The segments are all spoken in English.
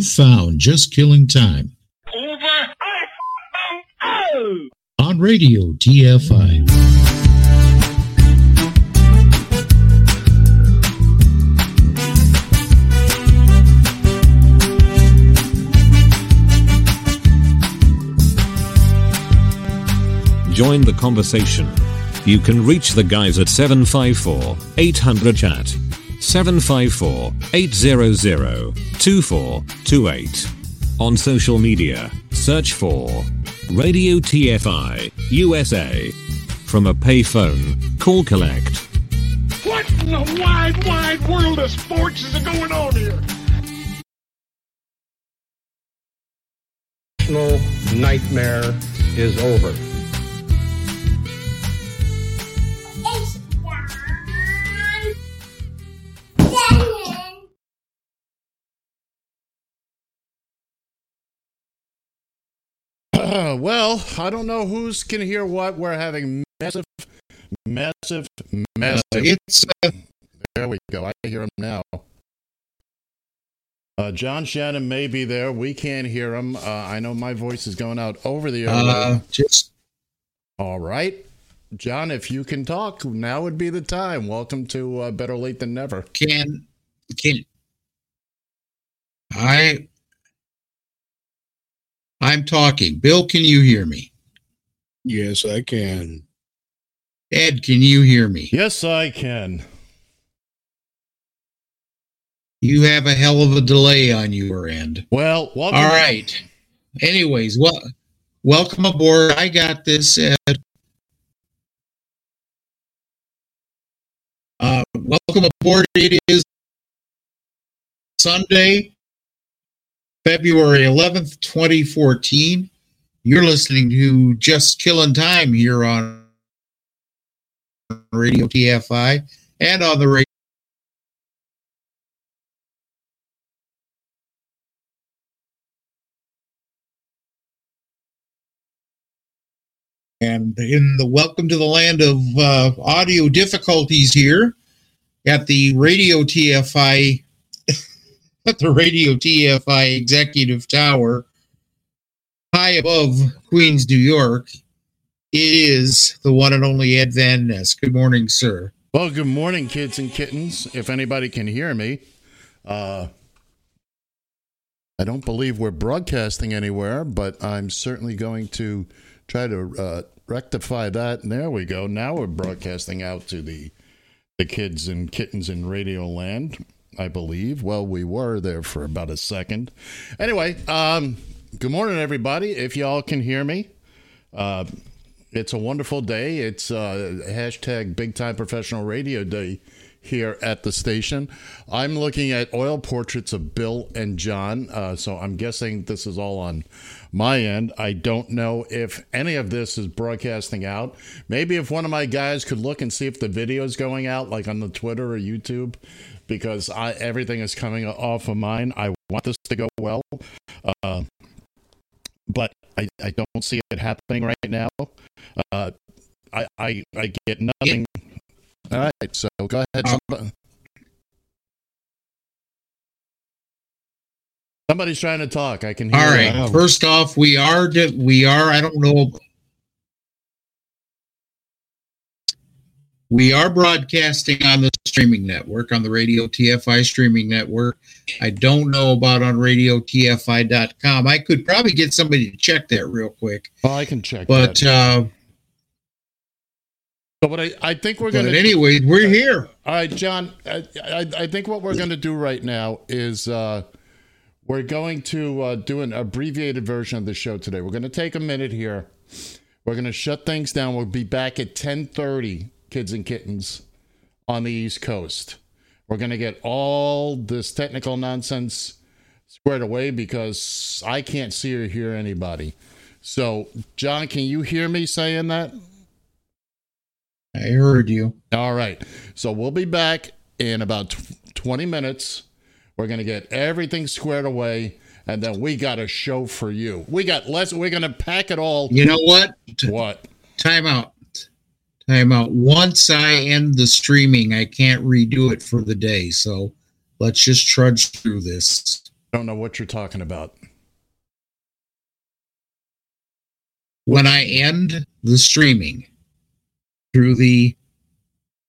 You found Just Killing Time Over. On Radio TFI. Join the conversation. You can reach the guys at 754 800 chat. 754 800 2428. On social media, search for Radio TFI USA. From a payphone, call collect. What in the wide, wide world of sports is going on here? national nightmare is over. Well, I don't know who's can hear what. We're having massive, massive, massive. It's uh, There we go. I hear him now. Uh, John Shannon may be there. We can't hear him. Uh, I know my voice is going out over the air. uh, just All right. John, if you can talk, now would be the time. Welcome to uh, Better Late Than Never. can can I I'm talking. Bill, can you hear me? Yes, I can. Ed, can you hear me? Yes, I can. You have a hell of a delay on your end. Well, welcome. All right. Anyways, well, welcome aboard. I got this, Ed. Uh, welcome aboard. It is Sunday, February 11th, 2014. You're listening to Just Killing Time here on Radio TFI and on the radio. In the welcome to the land of uh, audio difficulties here at the Radio TFI at the Radio TFI Executive Tower, high above Queens, New York. It is the one and only Ed Van Ness. Good morning, sir. Well, good morning, kids and kittens. If anybody can hear me, uh, I don't believe we're broadcasting anywhere, but I'm certainly going to try to uh, rectify that. And there we go. Now we're broadcasting out to the the kids and kittens in Radio Land. I believe. Well, we were there for about a second. Anyway, um, good morning, everybody. If y'all can hear me, uh, it's a wonderful day. It's uh, hashtag Big Time Professional Radio Day here at the station. I'm looking at oil portraits of Bill and John, uh, so I'm guessing this is all on my end. I don't know if any of this is broadcasting out. Maybe if one of my guys could look and see if the video is going out, like on the Twitter or YouTube, because I, everything is coming off of mine. I want this to go well, uh, but I, I don't see it happening right now. Uh, I, I I get nothing. All right, so go ahead. Somebody- Somebody's trying to talk. I can hear. All it. First off, we are di- we are. I don't know. We are broadcasting on the streaming network on the Radio TFI streaming network. I don't know about on RadioTFI.com. I could probably get somebody to check that real quick. Well, I can check. But that. uh, So what I, I think we're going to anyway, we're here. All right, John. I, I, I think what we're going to do right now is uh, we're going to uh, do an abbreviated version of the show today. We're going to take a minute here. We're going to shut things down. We'll be back at ten thirty, kids and kittens, on the East Coast. We're going to get all this technical nonsense squared away because I can't see or hear anybody. So, John, can you hear me saying that? I heard you. All right. So we'll be back in about tw- 20 minutes. We're going to get everything squared away and then we got a show for you. We got less we're going to pack it all. You know what? What? Time out. Time out. Once I end the streaming, I can't redo it for the day. So let's just trudge through this. I don't know what you're talking about. When I end the streaming through the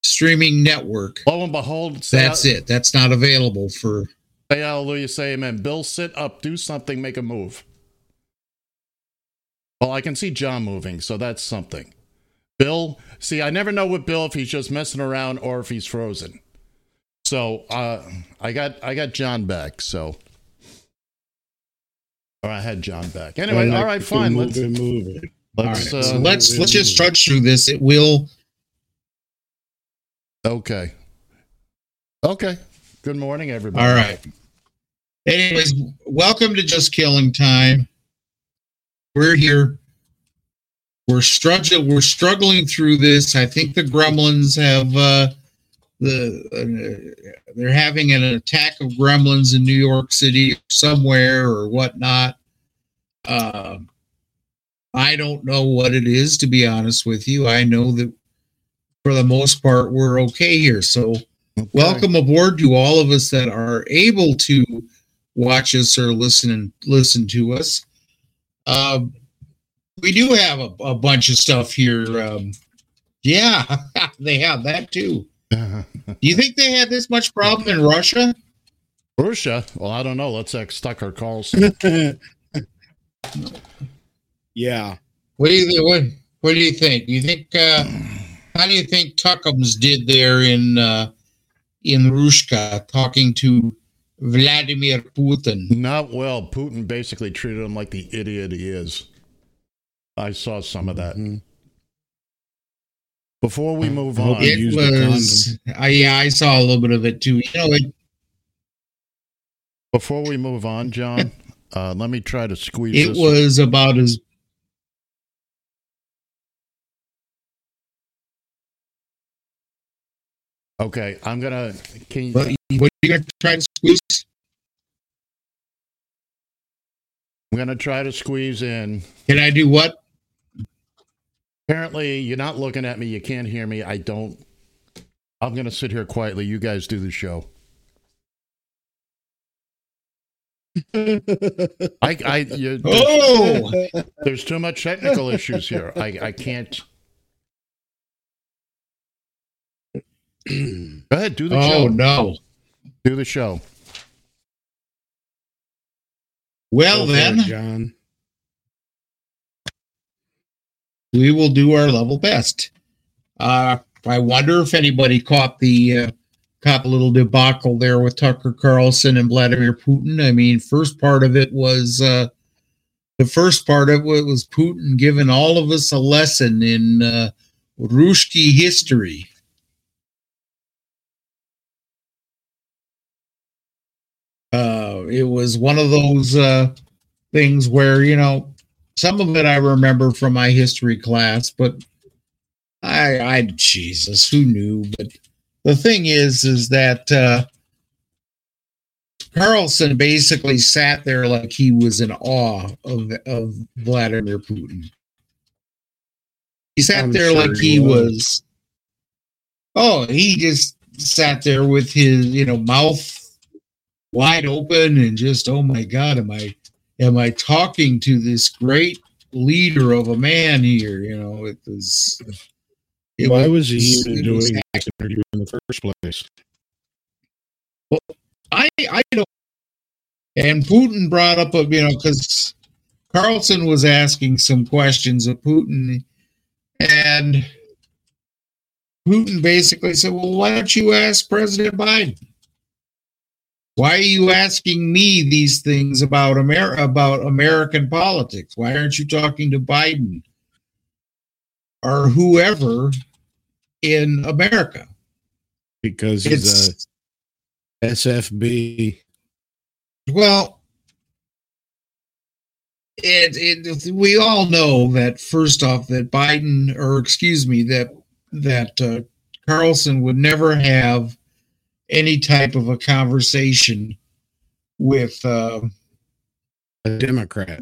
streaming network, Lo and behold, that's it. That's not available for. Say hallelujah, say amen. Bill, sit up, do something, make a move. Well, I can see John moving, so that's something. Bill, see, I never know with Bill if he's just messing around or if he's frozen. So uh, I got I got John back. So or I had John back. Anyway, all right, fine. Move Let's move it. All right, let's so uh, let's let's just trudge through this. It will. okay. Okay. Good morning, everybody. All right. Anyways, welcome to Just Killing Time. We're here. We're struggling. We're struggling through this. I think the Gremlins have uh, the uh, they're having an attack of Gremlins in New York City somewhere or whatnot. Uh, I don't know what it is to be honest with you. I know that for the most part we're okay here. So Okay. welcome aboard to all of us that are able to watch us or listen and listen to us. Um, we do have a, a bunch of stuff here. Um, yeah, they have that too. Do you think they had this much problem in Russia? Russia. Well, I don't know. Let's ask Tucker Carlson. Yeah. What do you think? What, what do you think? Do you think? Uh, how do you think Tuckums did there in uh, in Rushka, talking to Vladimir Putin? Not well. Putin basically treated him like the idiot he is. I saw some of that. Mhm. Before we move on, It was. I yeah, I saw a little bit of it too. You know, it, before we move on, John, uh, let me try to squeeze it this. was about as okay, I'm gonna. Can you, what, what are you to try to squeeze? I'm gonna try to squeeze in. Can I do what? Apparently, you're not looking at me. You can't hear me. I don't. I'm gonna sit here quietly. You guys do the show. I, I, you, there's, Oh, there's too much technical issues here. I, I can't. Go ahead, do the oh show. no. Do the show. Well Go for it, then, John. we will do our level best. Uh, I wonder if anybody caught the uh, caught a little debacle there with Tucker Carlson and Vladimir Putin. I mean, first part of it was uh, the first part of it was Putin giving all of us a lesson in uh, Ruski history. Uh, it was one of those uh, things where you know some of it I remember from my history class, but I, I Jesus, who knew? But the thing is, is that uh, Carlson basically sat there like he was in awe of of Vladimir Putin. He sat I'm there sure like he he was. was. Oh, he just sat there with his, you know, mouth wide open and just, oh my God, am I, am I talking to this great leader of a man here? You know, it was. it Why was he even doing this interview in the first place? Well I I don't. And Putin brought up a you know because Carlson was asking some questions of Putin, and Putin basically said, "Well, why don't you ask President Biden? Why are you asking me these things about Amer about American politics? Why aren't you talking to Biden or whoever in America?" Because It's SFB. Well, it, it we all know that first off that Biden or excuse me that that uh, Carlson would never have any type of a conversation with uh, a Democrat.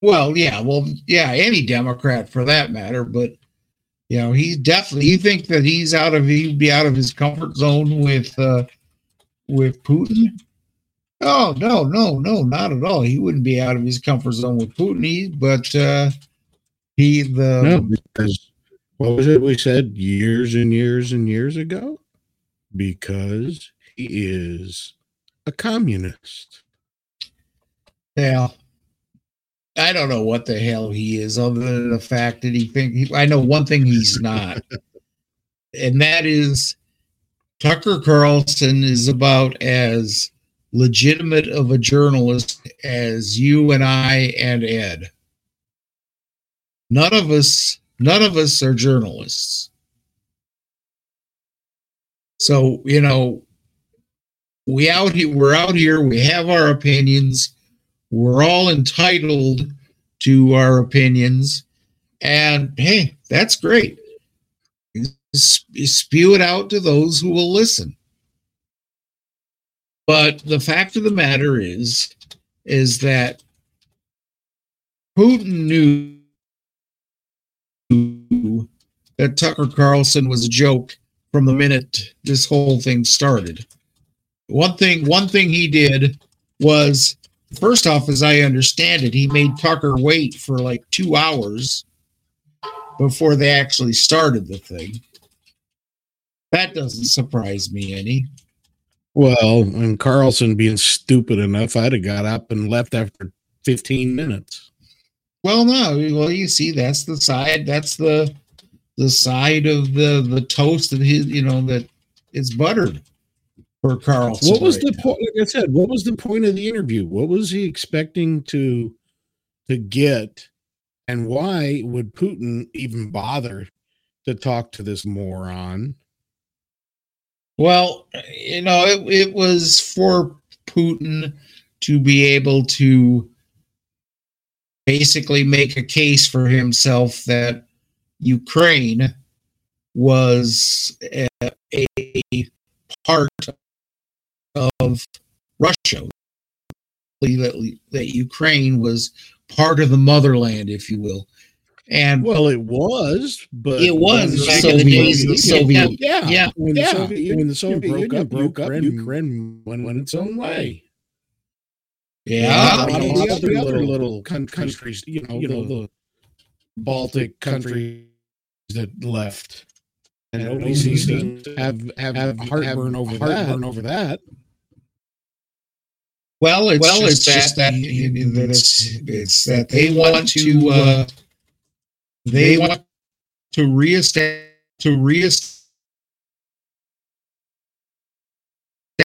well yeah well yeah any Democrat for that matter but you know he's definitely you think that he's out of he'd be out of his comfort zone with uh, with Putin Oh no, no, no, not at all. He wouldn't be out of his comfort zone with Putin, he, but uh, he the no, because what was it we said years and years and years ago? Because he is a communist. yeah. I don't know what the hell he is, other than the fact that he think he, I know one thing he's not, and that is Tucker Carlson is about as legitimate of a journalist as you and I and Ed. None of us, none of us are journalists. So, you know, we out here, we're out here, we have our opinions, we're all entitled to our opinions, and hey, that's great. Spew it out to those who will listen. But the fact of the matter is, is that Putin knew that Tucker Carlson was a joke from the minute this whole thing started. One thing, one thing he did was, first off, as I understand it, he made Tucker wait for like two hours before they actually started the thing. That doesn't surprise me any. Well, and Carlson being stupid enough, I'd have got up and left after 15 minutes. Well, no. Well, you see, that's the side. That's the the side of the the toast that his, you know, that it's buttered for Carlson. What was right the now. point? Like I said, what was the point of the interview? What was he expecting to to get, and why would Putin even bother to talk to this moron? Well, you know, it, it was for Putin to be able to basically make a case for himself that Ukraine was a, a part of Russia. That, that Ukraine was part of the motherland, if you will. And Well, it was, but It was when back in the days of the Soviet- Yeah, yeah, When the yeah. Soviet, Union- when the Soviet broke Union up, broke up, Ukraine- Ukraine went, went its own way. yeah, a lot of yeah, the other little, little countries, you know, you know, the Baltic countries that left, and nobody seems to have have have heartburn over heartburn over that. Well, it's Well, just it's that, just that, that it's it's that they want to uh, they want to reestablish to reestablish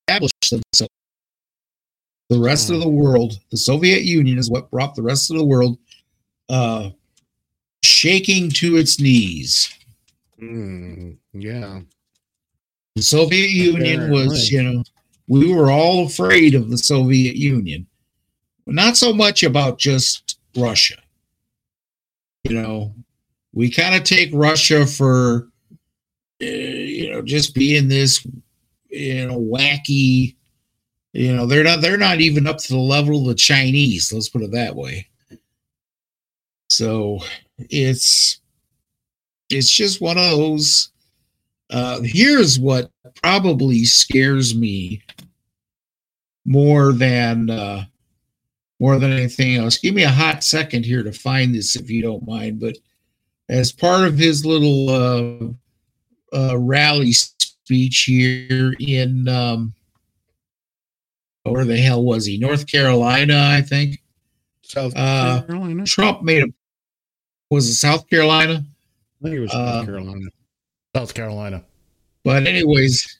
themselves. The rest of the world, the Soviet Union, is what brought the rest of the world uh, shaking to its knees. Mm, yeah, The Soviet Union was, right. you know, we were all afraid of the Soviet Union. Not so much about just Russia. You know, we kind of take Russia for, uh, you know, just being this, you know, wacky. You know, they're not they're not even up to the level of the Chinese. Let's put it that way. So it's it's just one of those. Uh, here's what probably scares me more than uh, more than anything else. Give me a hot second here to find this, if you don't mind. But as part of his little uh, uh, rally speech here in um, where the hell was he? North Carolina, I think. South Uh, Carolina. Trump made a was it South Carolina? I think it was uh, South Carolina. South Carolina. But anyways,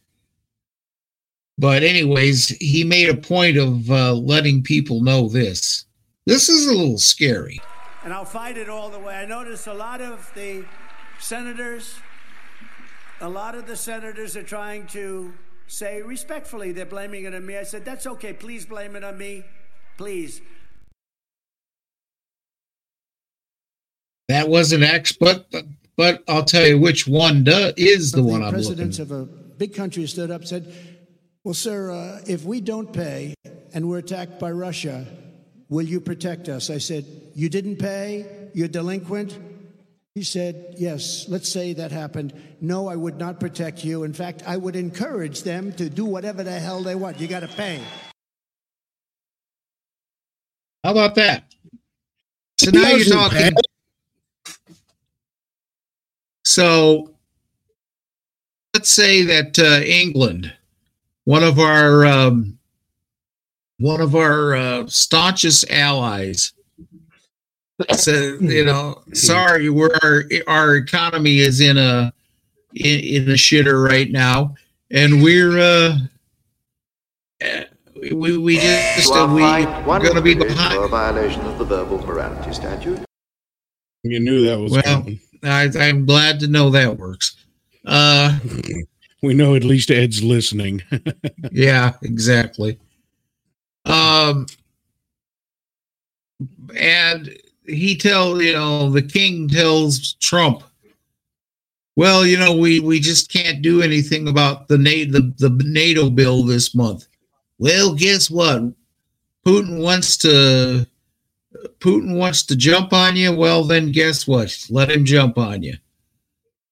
but anyways, he made a point of uh, letting people know this. This is a little scary. and I'll fight it all the way. I notice a lot of the senators, a lot of the senators are trying to say respectfully they're blaming it on me. I said, that's okay. Please blame it on me. Please. That wasn't X, but but I'll tell you which one do, is the Of one I'm looking. presidents of a big country stood up and said, Well, sir, uh, if we don't pay and we're attacked by Russia, will you protect us? I said, You didn't pay? You're delinquent? He said, Yes, let's say that happened. No, I would not protect you. In fact, I would encourage them to do whatever the hell they want. You got to pay. How about that? So now you're doesn't talking. pay. So let's say that uh, England, one of our um, one of our uh, staunchest allies, said, you know, sorry, we're our, our economy is in a in, in a shitter right now, and we're uh, eh, we we just uh, we fined we're going to be $1 million behind. for a violation of the verbal morality statute. You knew that was Well, coming. I, I'm glad to know that works. Uh, We know at least Ed's listening. yeah, exactly. Um, and he tells you know the king tells Trump, well, you know we we just can't do anything about the NATO the, the NATO bill this month. Well, guess what? Putin wants to Putin wants to jump on you. Well, then guess what? Let him jump on you.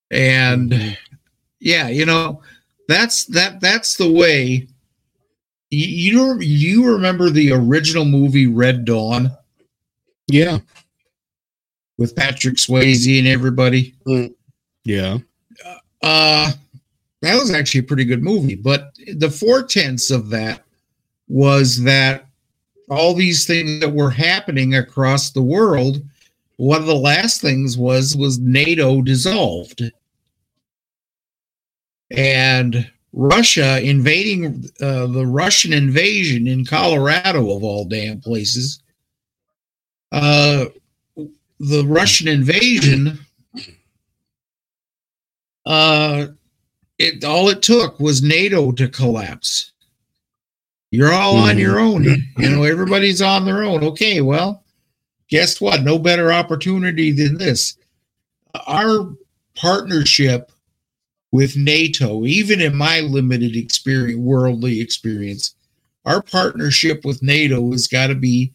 And yeah, you know that's that that's the way you, you you remember the original movie Red Dawn yeah. with Patrick Swayze and everybody? Yeah. Uh that was actually a pretty good movie, but the four tenths of that was that all these things that were happening across the world, one of the last things was was NATO dissolved. And Russia invading uh, the Russian invasion in Colorado of all damn places. Uh, the Russian invasion uh it all it took was NATO to collapse. You're all on your mm-hmm. own. You know, everybody's on their own. Okay, well, guess what? No better opportunity than this. Our partnership with NATO, even in my limited experience, worldly experience, our partnership with NATO has got to be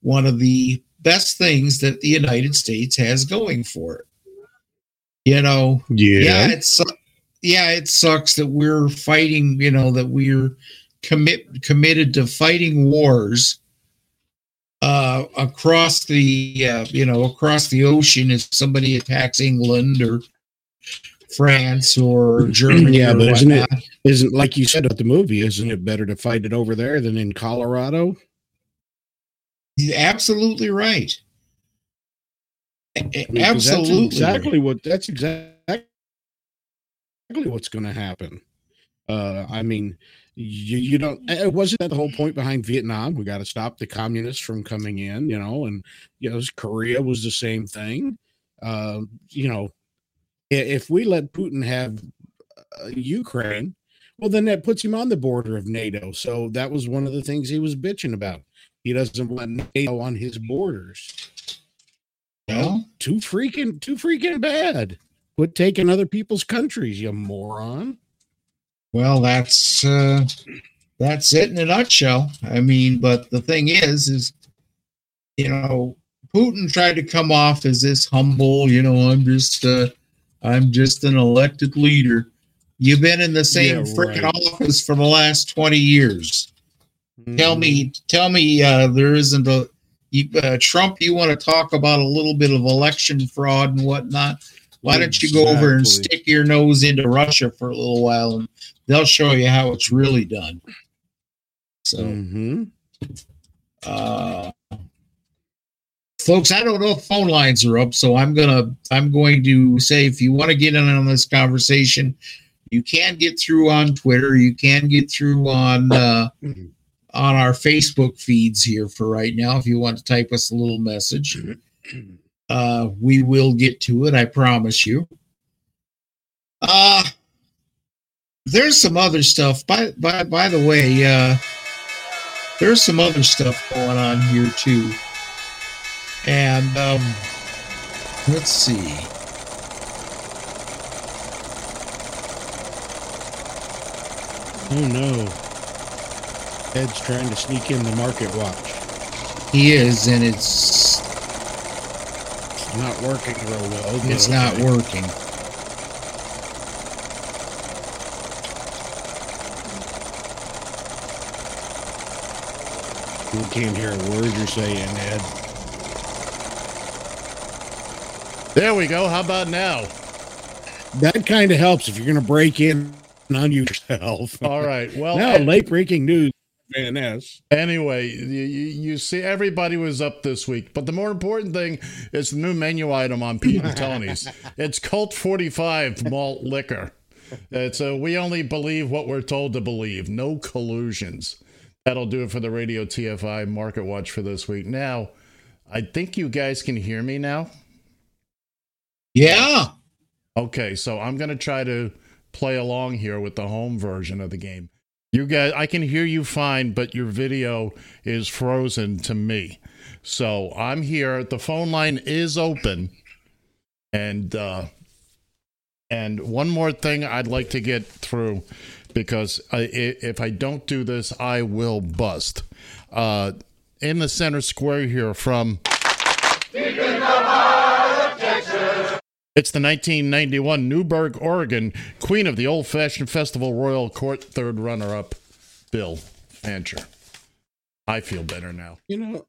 one of the best things that the United States has going for it. You know, Yeah. yeah, it's yeah, it sucks that we're fighting, you know, that we're commit committed to fighting wars uh across the uh, you know, across the ocean if somebody attacks England or France or Germany. Yeah, or but isn't it whatnot. isn't like you said at the movie, isn't it better to fight it over there than in Colorado? He's absolutely right. I mean, 'cause that's absolutely. exactly what that's exactly what's going to happen. Uh, I mean, you, you don't. It wasn't that the whole point behind Vietnam? We got to stop the communists from coming in, you know, and you know, Korea was the same thing. Uh, you know, if we let Putin have uh, Ukraine, Well, then that puts him on the border of NATO. So that was one of the things he was bitching about. He doesn't want NATO on his borders. Well, Too freaking, too freaking bad. Quit taking other people's countries, you moron. Well, that's uh, that's it in a nutshell. I mean, but the thing is, is you know, Putin tried to come off as this humble. You know, I'm just uh, I'm just an elected leader. You've been in the same Yeah, freaking right. office for the last twenty years. Mm-hmm. Tell me, tell me, uh, there isn't a you, uh, Trump. You want to talk about a little bit of election fraud and whatnot? Why don't you go over and stick your nose into Russia for a little while, and they'll show you how it's really done. So, Mm-hmm. uh, folks, I don't know if phone lines are up, so I'm gonna I'm going to say if you want to get in on this conversation, you can get through on Twitter. You can get through on uh, on our Facebook feeds here for right now. If you want to type us a little message, uh, we will get to it. I promise you. Uh there's some other stuff. By by by the way, uh, there's some other stuff going on here too. And um, let's see. Oh no. Ed's trying to sneak in the market watch. He is, and it's It's not working real well. it's not working. We can't hear a word you're saying, Ed. There we go. How about now? That kind of helps if you're going to break in on yourself. All right. Well, now, and- late breaking news. Ness. Anyway, you, you you see, everybody was up this week, but the more important thing is the new menu item on Pete and Tony's. it's Colt 45 malt liquor. It's a, we only believe what we're told to believe. No collusions. That'll do it for the Radio TFI Market Watch for this week. Now, I think you guys can hear me now. Yeah. Okay, so I'm going to try to play along here with the home version of the game. You guys, I can hear you fine, but your video is frozen to me. So I'm here. The phone line is open, and uh, and one more thing I'd like to get through because I, i- if I don't do this, I will bust. Uh, in the center square here from It's the 1991 Newberg, Oregon Queen of the Old Fashioned Festival Royal Court third runner up, Bill Fancher. I feel better now. You know,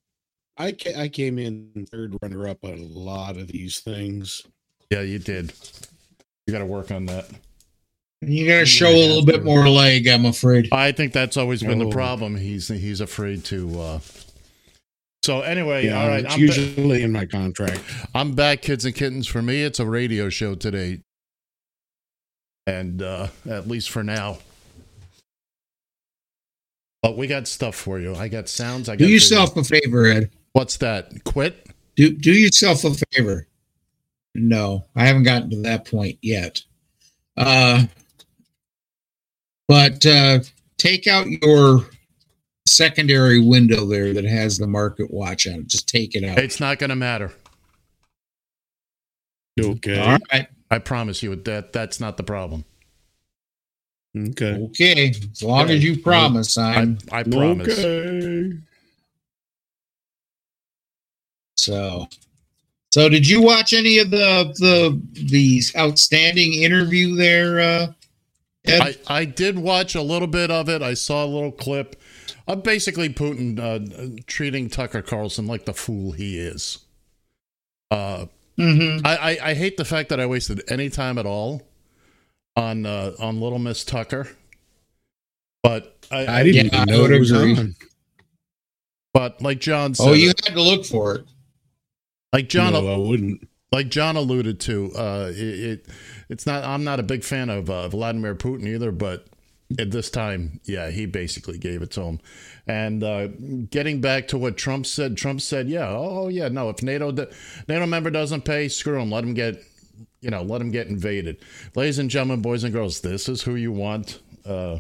I ca- I came in third runner up on a lot of these things. Yeah, you did. You got to work on that. You got to show a little bit more leg, I'm afraid. I think that's always been the Oh. problem. He's he's afraid to. Uh... So anyway, Yeah, all right. it's I'm, ba- usually in my contract. I'm back, kids and kittens. For me, it's a radio show today, and uh, at least for now. But we got stuff for you. I got sounds. I got Do yourself a favor, Ed. What's that? Quit? Do do yourself a favor. No, I haven't gotten to that point yet. Uh, but uh, take out your secondary window there that has the market watch on it. Just take it out. It's not going to matter. Okay. All right. I promise you that that's not the problem. Okay. Okay. As long as you promise, I, I'm I promise. Okay. so. So, did you watch any of the the the outstanding interview there? Uh, Ed? I, I did watch a little bit of it. I saw a little clip of basically Putin uh, treating Tucker Carlson like the fool he is. Uh, Mhm. I, I, I hate the fact that I wasted any time at all on uh, on Little Miss Tucker, but I, I didn't Yeah, even know would it was on. But like John said, Oh, you had to look for it. like John, no, I wouldn't. Like John alluded to, uh, it, it it's not. I'm not a big fan of uh, Vladimir Putin either, but at this time, yeah, he basically gave it to him. And uh, getting back to what Trump said, Trump said, "Yeah, oh yeah, no, if NATO do- NATO member doesn't pay, screw him, let him get, you know, let him get invaded." Ladies and gentlemen, boys and girls, this is who you want uh,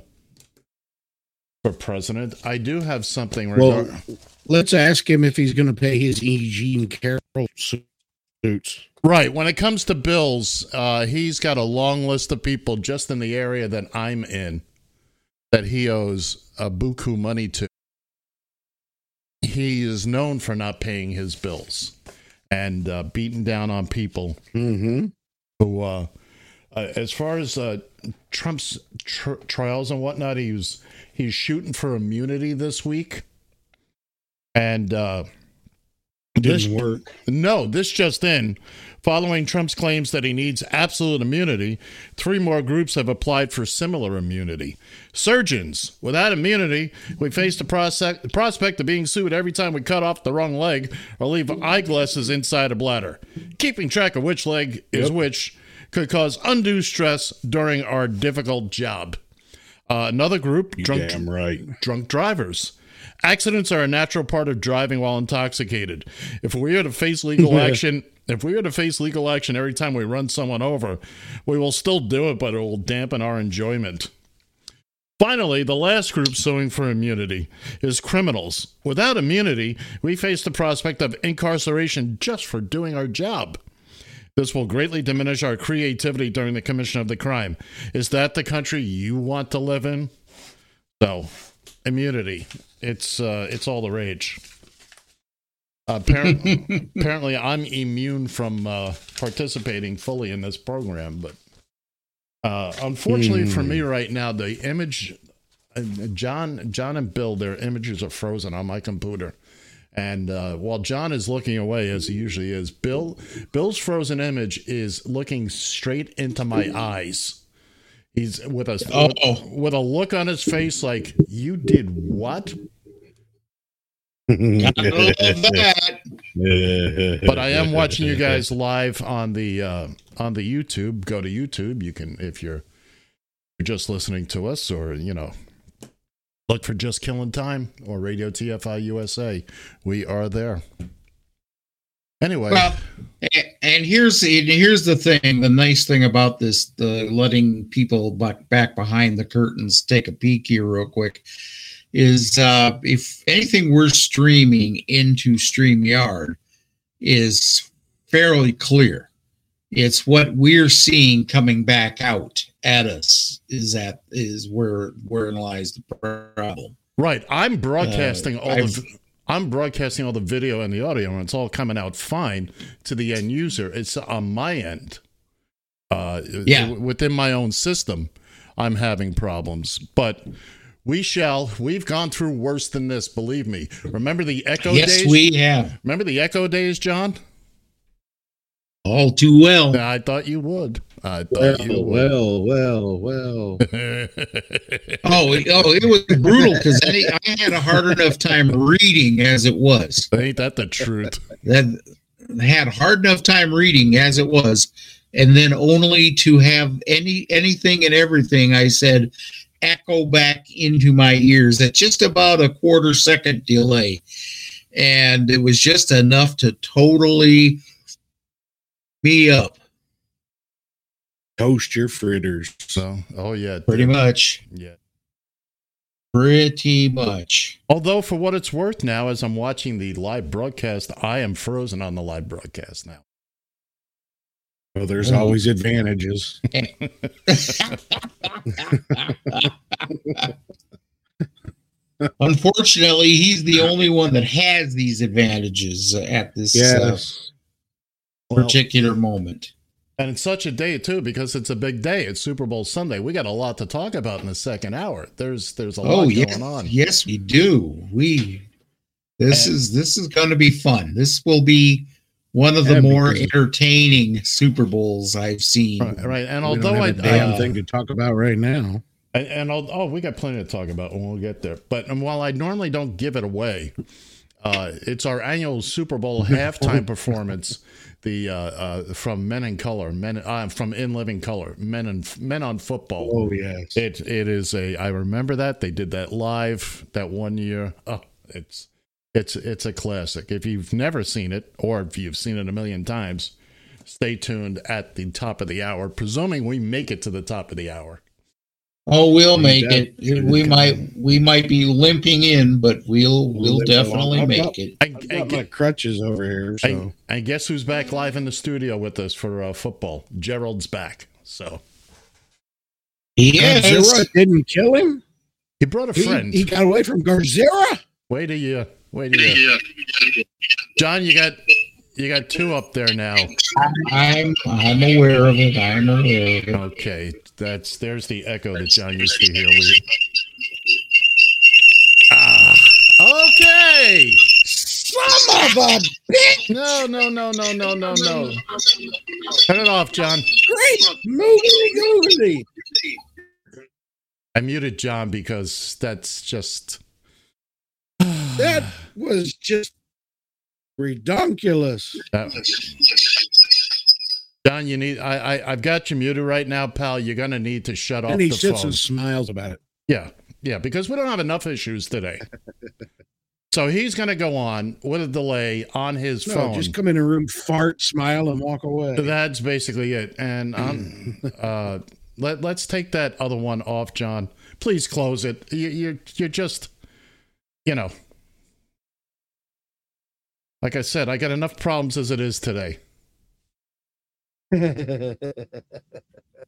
for president. I do have something. Well, let's ask him if he's going to pay his E. Jean Carroll suits. Right. When it comes to bills, uh, he's got a long list of people just in the area that I'm in that he owes a buku money to. He is known for not paying his bills and uh, beating down on people Mm-hmm. who, uh, uh, as far as uh, Trump's tr- trials and whatnot, he was he's shooting for immunity this week, and uh, this Didn't work. no, this just in. Following Trump's claims that he needs absolute immunity, three more groups have applied for similar immunity. Surgeons, without immunity, we face the prospect, prospect of being sued every time we cut off the wrong leg or leave eyeglasses inside a bladder. Keeping track of which leg is which could cause undue stress during our difficult job. Uh, another group, drunk, damn right. drunk drivers. Accidents are a natural part of driving while intoxicated. If we were to face legal mm-hmm. action, if we were to face legal action every time we run someone over, we will still do it, but it will dampen our enjoyment. Finally, the last group suing for immunity is criminals. Without immunity, we face the prospect of incarceration just for doing our job. This will greatly diminish our creativity during the commission of the crime. Is that the country you want to live in? So, immunity. It's uh, it's all the rage. Apparently, apparently, I'm immune from uh, participating fully in this program, but uh, unfortunately for me right now, the image, uh, John, John and Bill, their images are frozen on my computer. And uh, while John is looking away as he usually is, Bill, Bill's frozen image is looking straight into my eyes. He's with a Oh. with a look on his face like you did what? I love that. but I am watching you guys live on the uh, on the YouTube. Go to YouTube. You can if you're you're just listening to us, or you know, look for just killing time or Radio TFI USA. We are there. Anyway, Well, and here's and here's the thing. The nice thing about this, the letting people back back behind the curtains take a peek here real quick, is uh, if anything we're streaming into Streamyard is fairly clear. It's what we're seeing coming back out at us is that is where wherein lies the problem. right. I'm broadcasting Uh, all I've- the. I'm broadcasting all the video and the audio, and it's all coming out fine to the end user. It's on my end. Uh, Yeah. Within my own system, I'm having problems, but we shall. We've gone through worse than this. Believe me. Remember the echo yes, days? Yes, we have Remember the echo days, John? all too well. I thought you would. I thought Well, you would. well, well, well. Oh, it, oh, it was brutal because I had a hard enough time reading as it was. Ain't that the truth? That had hard enough time reading as it was, and then only to have any anything and everything I said echo back into my ears at just about a quarter second delay, and it was just enough to totally me up, Toast your fritters. So, oh yeah, pretty much, yeah. pretty much. Although, for what it's worth, now as I'm watching the live broadcast, I am frozen on the live broadcast now. Well, there's Oh. always advantages. Unfortunately, he's the only one that has these advantages at this uh, Yes. particular moment. And it's such a day too because it's a big day. It's Super Bowl Sunday. We got a lot to talk about in the second hour. There's there's a lot Oh going yes, on. yes, we do. We this And- is this is going to be fun. This will be one of the more entertaining Super Bowls I've seen. Right, right. And We although I, damn uh, thing to talk about right now. And, and I'll, oh, we got plenty to talk about when we'll get there. But um, while I normally don't give it away, uh, it's our annual Super Bowl halftime performance. The uh, uh, from Men in Color, Men uh, from In Living Color, Men and Men on Football. Oh yes. It it is a. I remember that they did that live that one year. Oh, it's it's it's a classic. If you've never seen it, or if you've seen it a million times, stay tuned at the top of the hour. Presuming we make it to the top of the hour. Oh, we'll make it. We might we might be limping in, but we'll we'll limp along. definitely I've make got- it. I, I've I, got my crutches over here, so I, I guess who's back live in the studio with us for uh, football? Gerald's back. So Yes. Godzilla didn't kill him. he brought a friend. he got away from Godzilla. Wait a year. Wait a year. John, you got you got two up there now. I'm I'm aware of it. I'm aware of it. Okay, that's there's the echo that John used to hear. We, ah, okay. Son of a bitch! No, no, no, no, no, no, no. Turn it off, John. Great movie, movie. I muted John because that's just. That was just redonkulous. That- John, you need. I, I I've got you muted right now, pal. You're gonna need to shut off And he the sits phone. and smiles about it. Yeah, yeah, because we don't have enough issues today. so he's gonna go on with a delay on his No, phone. just come in a room, fart, smile, and walk away. That's basically it. And um, uh, let let's take that other one off, John. Please close it. You, you're you're just, you know, like I said, I got enough problems as it is today.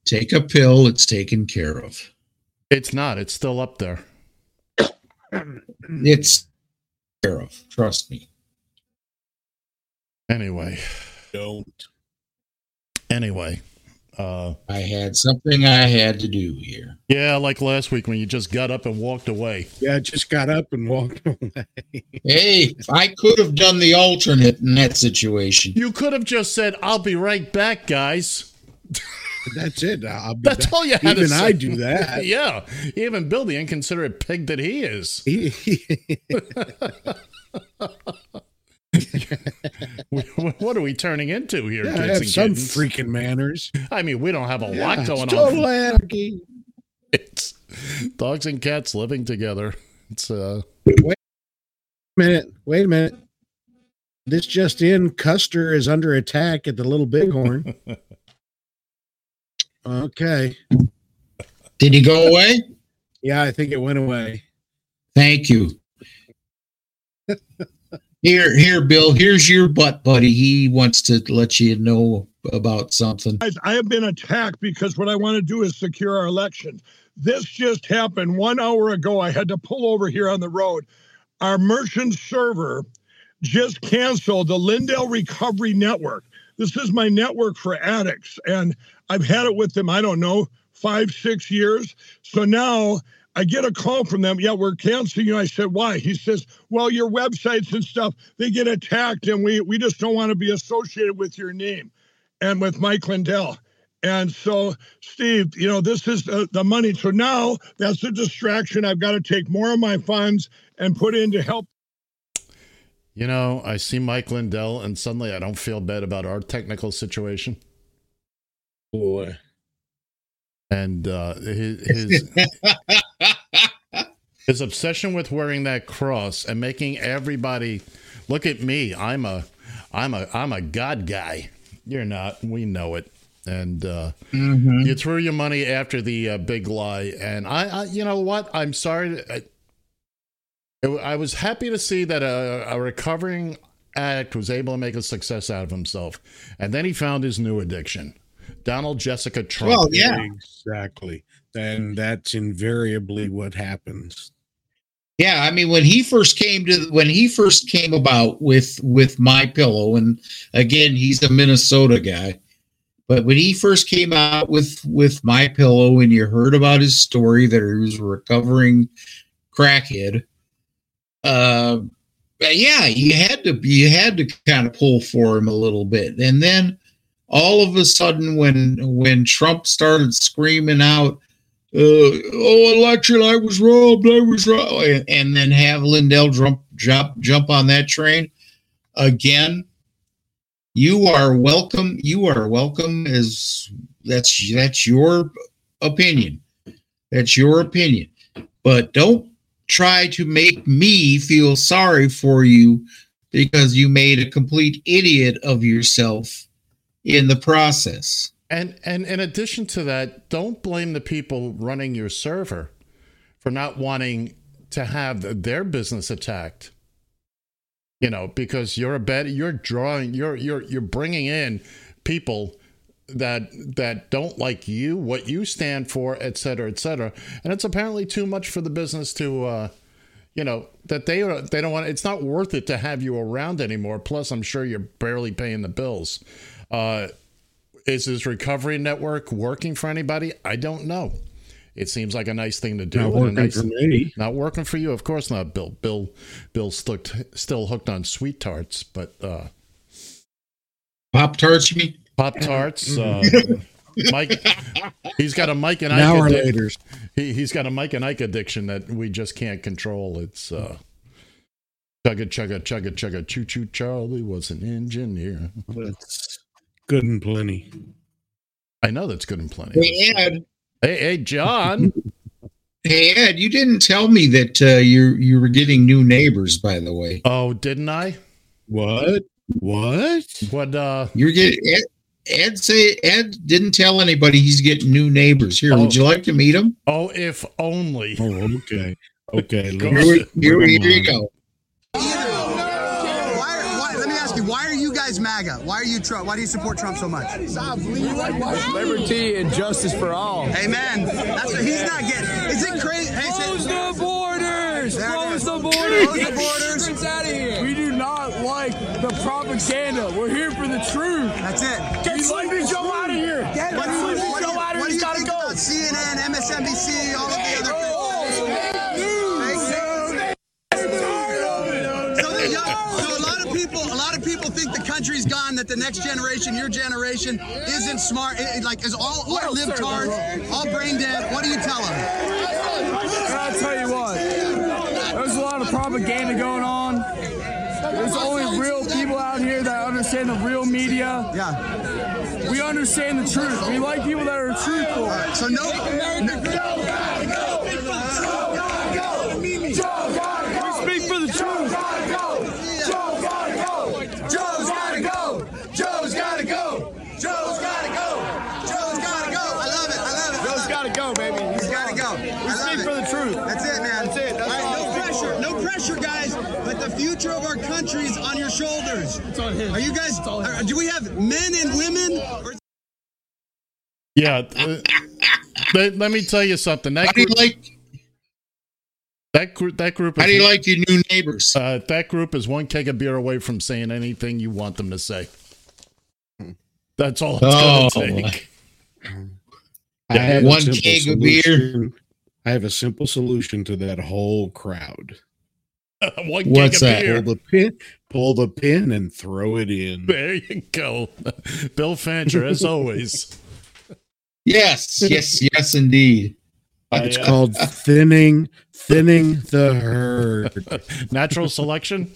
Take a pill. It's taken care of. It's not. It's still up there. It's care of. Trust me. Anyway, Don't. anyway. Uh, I had something I had to do here. yeah, like last week when you just got up and walked away. Yeah, I just got up and walked away. Hey, I could have done the alternate in that situation. You could have just said, "I'll be right back, guys." That's it. I'll be That's back. all you had to Even say. I do that. yeah, even Bill, the inconsiderate pig that he is. what are we turning into here, Yeah, kids I have and some kittens? freaking manners. I mean, we don't have a Yeah, lot it's going total on. anarchy. It's dogs and cats living together. It's uh, Wait a minute. Wait a minute. This just in: Custer is under attack at the Little Bighorn. okay. Did he go away? Yeah, I think it went away. Thank you. Here, here, Bill. Here's your butt buddy. He wants to let you know about something. Guys, I have been attacked because what I want to do is secure our elections. This just happened one hour ago. I had to pull over here on the road. Our merchant server just canceled the Lindell Recovery Network. This is my network for addicts, and I've had it with them, I don't know, five, six years. So now I get a call from them. Yeah, we're canceling you. I said, why? He says, well, your websites and stuff, they get attacked, and we, we just don't want to be associated with your name and with Mike Lindell. And so, Steve, you know, this is the, the money. So now that's a distraction. I've got to take more of my funds and put in to help. you know, I see Mike Lindell, and suddenly I don't feel bad about our technical situation. Boy. And uh, his his, his obsession with wearing that cross and making everybody look at me. I'm a I'm a I'm a God guy. You're not. We know it. And uh, Mhm. you threw your money after the uh, big lie. And I, I, you know what? I'm sorry. I, I was happy to see that a, a recovering addict was able to make a success out of himself. And then he found his new addiction. Donald Jessica Trump. Well, yeah. Exactly. And that's invariably what happens. Yeah, I mean when he first came to when he first came about with with my pillow, and again he's a Minnesota guy, but when he first came out with with my pillow, and you heard about his story that he was a recovering crackhead, uh, yeah, you had to you had to kind of pull for him a little bit, and then all of a sudden when when Trump started screaming out uh, oh, election, I was robbed, I was robbed, and, then have Lindell jump, jump, jump on that train again. You are welcome. You are welcome. As that's that's your opinion. That's your opinion. But don't try to make me feel sorry for you because you made a complete idiot of yourself in the process. And and in addition to that, don't blame the people running your server for not wanting to have their business attacked. You know, because you're a bad, you're drawing, you're you're you're bringing in people that that don't like you, what you stand for, et cetera, et cetera. And it's apparently too much for the business to, uh, you know, that they they don't want. It's not worth it to have you around anymore. Plus, I'm sure you're barely paying the bills. Uh, is this recovery network working for anybody? I don't know. It seems like a nice thing to do. Not working nice- for me. Not working for you, of course not, Bill. Bill, Bill's still, still hooked on sweet tarts, but uh, Pop tarts, you mean? Pop Tarts. Uh, Mike, he's got a Mike and Ike. Now or later. He, he's got a Mike and Ike addiction that we just can't control. It's uh, chugga chugga chugga chugga choo choo. Charlie was an engineer. That's good and plenty. I know that's good and plenty. Hey, Ed. Hey, hey, John. Hey, Ed, you didn't tell me that uh, you you were getting new neighbors, by the way. Oh, didn't I? What? What? What? Uh, You're getting Ed, Ed say Ed didn't tell anybody he's getting new neighbors. Here, would you like to meet him? oh, if only. Oh, okay. Okay. Here, we- here, bring we- 'em here you go. Why, why, let me ask you, why are you guys MAGA? Why are you Trump? Why do you support Trump so much? Liberty and justice for all. Amen. That's what he's not getting. Is it crazy? Close the borders! Close the borders! Close the borders. Get out of here! We do not like the propaganda. We're here for the truth. That's it. Get Sleepy Joe out of here! Get Sleepy think the country's gone. That the next generation, your generation, isn't smart. It, it, like is all all libtards, all brain dead. What do you tell them? I'll tell you what. There's a lot of propaganda going on. There's only real people out here that understand the real media. Yeah. We understand the truth. We like people that are truthful. So no. We speak for the truth. Joe's gotta go. Joe's gotta go. Joe's gotta go. Joe's gotta go. Joe's gotta go. I love it. I love it. Joe's gotta go, baby. He's gotta go. We I love speak it. for the truth. That's it, man. That's it. That's all all. right, no pressure. No pressure, guys. But the future of our country is on your shoulders. It's on his. Are you guys? It's all his. Are, do we have men and women? Or Yeah. uh, let, let me tell you something. That How do you group, like? that group, that group. How is- do you like your new neighbors? Uh, that group is one keg of beer away from saying anything you want them to say. That's all it's Oh, going to take. I have One simple keg of beer. I have a simple solution to that whole crowd. one What's keg that? of beer. Pull the pin, pull the pin, and throw it in. There you go. Bill Fancher, as always. Yes, yes, yes, indeed. It's called thinning, thinning the herd. Natural selection.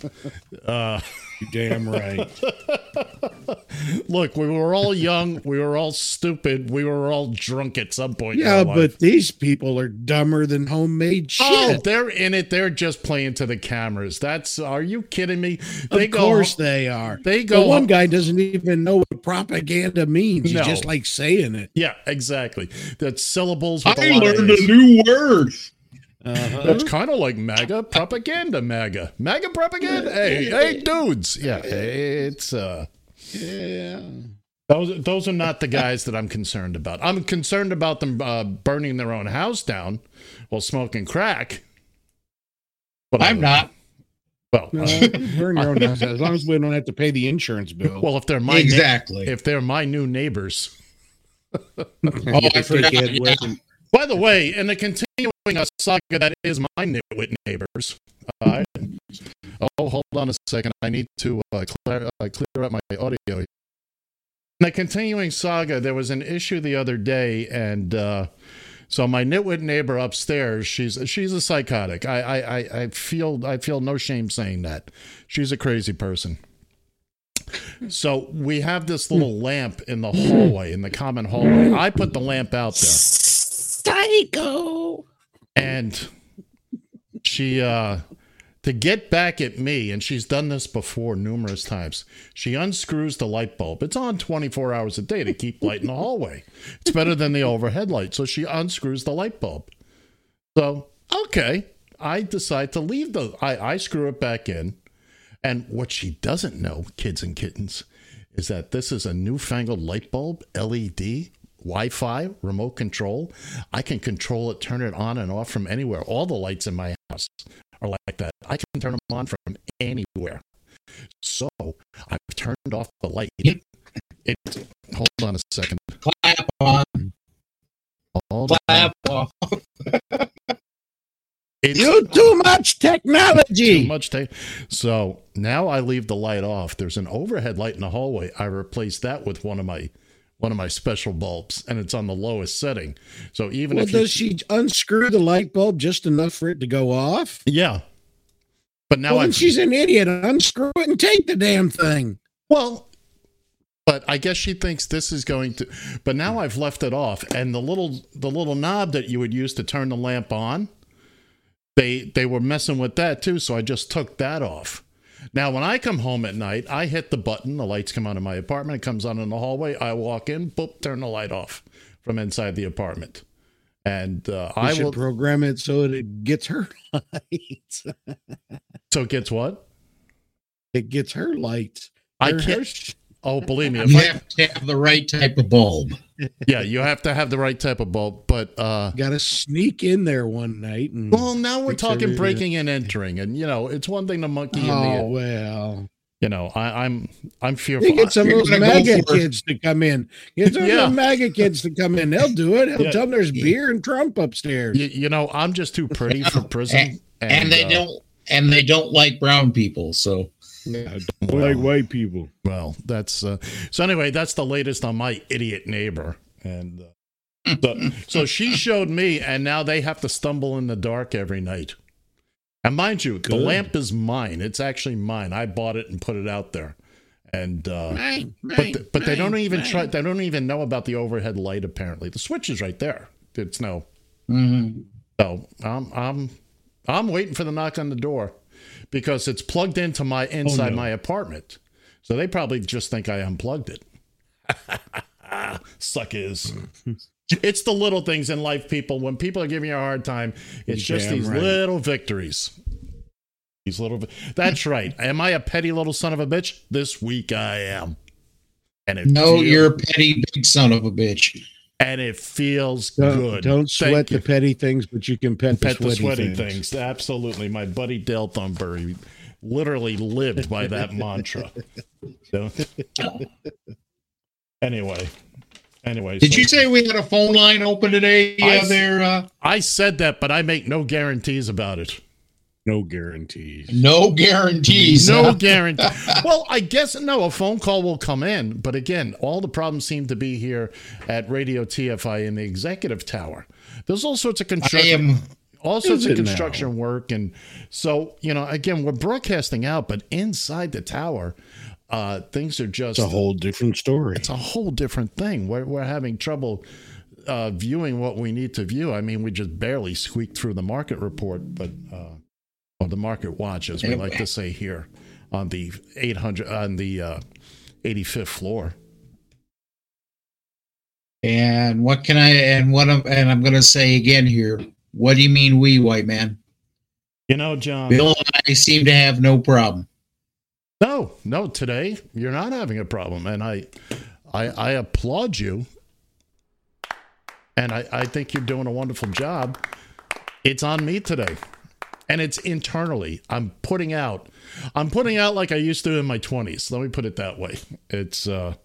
Uh, You damn right. look, we were all young. We were all stupid. We were all drunk at some point. in Yeah, our life. but these people are dumber than homemade oh, shit. Oh, they're in it. They're just playing to the cameras. That's. Are you kidding me? They of course they are. They The go. one guy doesn't even know what propaganda means. No. He's just like saying it. Yeah, exactly. That's syllables. With I a lot learned A's. a new word. Uh-huh. That's kind of like MAGA propaganda. MAGA, MAGA propaganda. Hey, hey, dudes. Yeah, it's uh. Yeah. Those those are not the guys that I'm concerned about. I'm concerned about them uh, burning their own house down while smoking crack. But I'm not. Well, No, uh, burn your own house as long as we don't have to pay the insurance bill. well, if they're my na- Exactly. if they're my new neighbors. Oh, I forgot. Yeah. By the way, in the continuing uh, saga that is my nitwit neighbors. Uh, oh, hold on a second. I need to uh, clear, uh, clear up my audio. In the continuing saga, there was an issue the other day, and uh, so my nitwit neighbor upstairs, she's she's a psychotic. I, I I I feel I feel no shame saying that. She's a crazy person. So we have this little lamp in the hallway, in the common hallway. I put the lamp out there. Psycho. And she uh to get back at me, and she's done this before numerous times. She unscrews the light bulb. It's on 24 hours a day to keep light in the hallway. It's better than the overhead light. So she unscrews the light bulb. So, okay. I decide to leave the, I, I screw it back in. And what she doesn't know, kids and kittens, is that this is a newfangled light bulb, LED, Wi Fi, remote control. I can control it, turn it on and off from anywhere. All the lights in my house are like that. I can turn them on from anywhere. So I've turned off the light. It, it hold on a second. Clap on. Hold Clap on. off. It's You too much technology. too much ta- So now I leave the light off. There's an overhead light in the hallway. I replace that with one of my one of my special bulbs, and it's on the lowest setting. So even Well, if you, does she unscrew the light bulb just enough for it to go off? yeah, but now well, she's an idiot. Unscrew it and take the damn thing. Well, but I guess she thinks this is going to. But now I've left it off, and the little the little knob that you would use to turn the lamp on, they they were messing with that too. So I just took that off. Now when I come home at night, I hit the button. The lights come on in my apartment. It comes on in the hallway. I walk in, boop, turn the light off from inside the apartment, and uh, I will. program it so that it gets her lights. so it gets what? it gets her lights. I can't. Her sh- Oh, believe me, if You I, have to have the right type of bulb. yeah, you have to have the right type of bulb. But uh, Got to sneak in there one night and. Well, now we're talking everything. breaking and entering, and you know, it's one thing to monkey in oh the, well. you know, I, I'm I'm fearful. You get some of those MAGA kids to come in. Get some Yeah. of the MAGA kids to come in. They'll do it. He'll Yeah. tell them there's beer and Trump upstairs. you, you know, I'm just too pretty for prison, and, And, they uh, don't and they don't like brown people, so Yeah, Well. like white people. Well, that's uh, so. Anyway, that's the latest on my idiot neighbor, and uh, so, so she showed me, and now they have to stumble in the dark every night. And mind you, the lamp is mine. It's actually mine. I bought it and put it out there, and uh, Mine, but mine, th- but they don't even mine. try. They don't even know about the overhead light. Apparently, the switch is right there. It's no. mhm. So I'm I'm I'm waiting for the knock on the door because it's plugged into my oh, inside no. my apartment. So they probably just think I unplugged it. Suckers. it's the little things in life, people. When people are giving you a hard time, it's just these right. little victories. These little. vi- That's right. Am I a petty little son of a bitch? This week I am. And it no, feels, you're a petty big son of a bitch. And it feels Don't, good. don't Thank sweat you. the petty things, but you can pet, pet the the sweaty, sweaty things. things. Absolutely. My buddy Dale Thumper literally lived by that mantra. So, anyway, anyway. Did so you say we had a phone line open today? Yeah, s- there. Uh, I said that, but I make no guarantees about it. No guarantees. no guarantees. No guarantee. Well, I guess no. A phone call will come in, but again, all the problems seem to be here at Radio TFI in the executive tower. There's all sorts of construction. am. all sorts of it now? construction work and so you know again we're broadcasting out but inside the tower uh things are just It's a whole different story. it's a whole different thing we're, we're having trouble uh viewing what we need to view i mean we just barely squeaked through the market report but uh or the market watch as we like to say here on the 800 on the uh 85th floor And what can I? And what? I'm, and I'm going to say again here. What do you mean, we white man? you know john Bill and I seem to have no problem. No, no, today you're not having a problem. And I I I applaud you. And I, I think you're doing a wonderful job. It's on me today. And it's internally. I'm putting out I'm putting out like I used to in my twenties. Let me put it that way. It's uh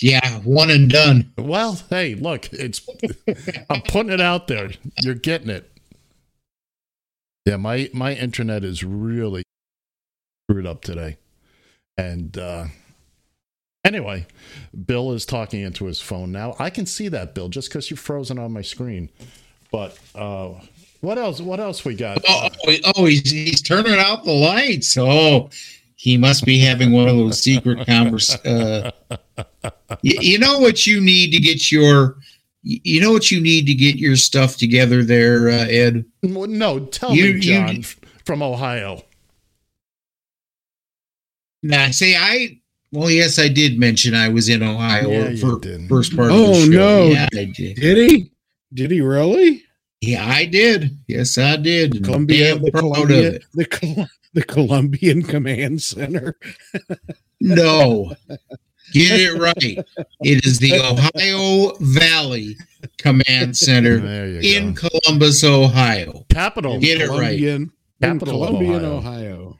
Yeah, one and done. well, hey, look, it's I'm putting it out there. You're getting it. Yeah, my my internet is really screwed up today. And uh anyway, Bill is talking into his phone now. I can see that, Bill, just because you're frozen on my screen. But uh what else what else we got? Oh, oh, oh, he's he's turning out the lights. Oh, he must be having one of those secret conversations. Uh, you, you know what you need to get your. You know what you need to get your stuff together there, uh, Ed. No, tell You- me, you- John. from Ohio. Now, see, I well, yes, I did mention I was in Ohio Yeah, for first part of Oh the show. no! Yeah, I did. Did he? Did he really? Yeah, I did. Yes, I did. Columbia, the Columbia, the, Col- the Columbian Command Center. No, get it right. It is the Ohio Valley Command Center in go. Columbus, Ohio. Capital. Get it right. Capital Columbian, Ohio. Ohio.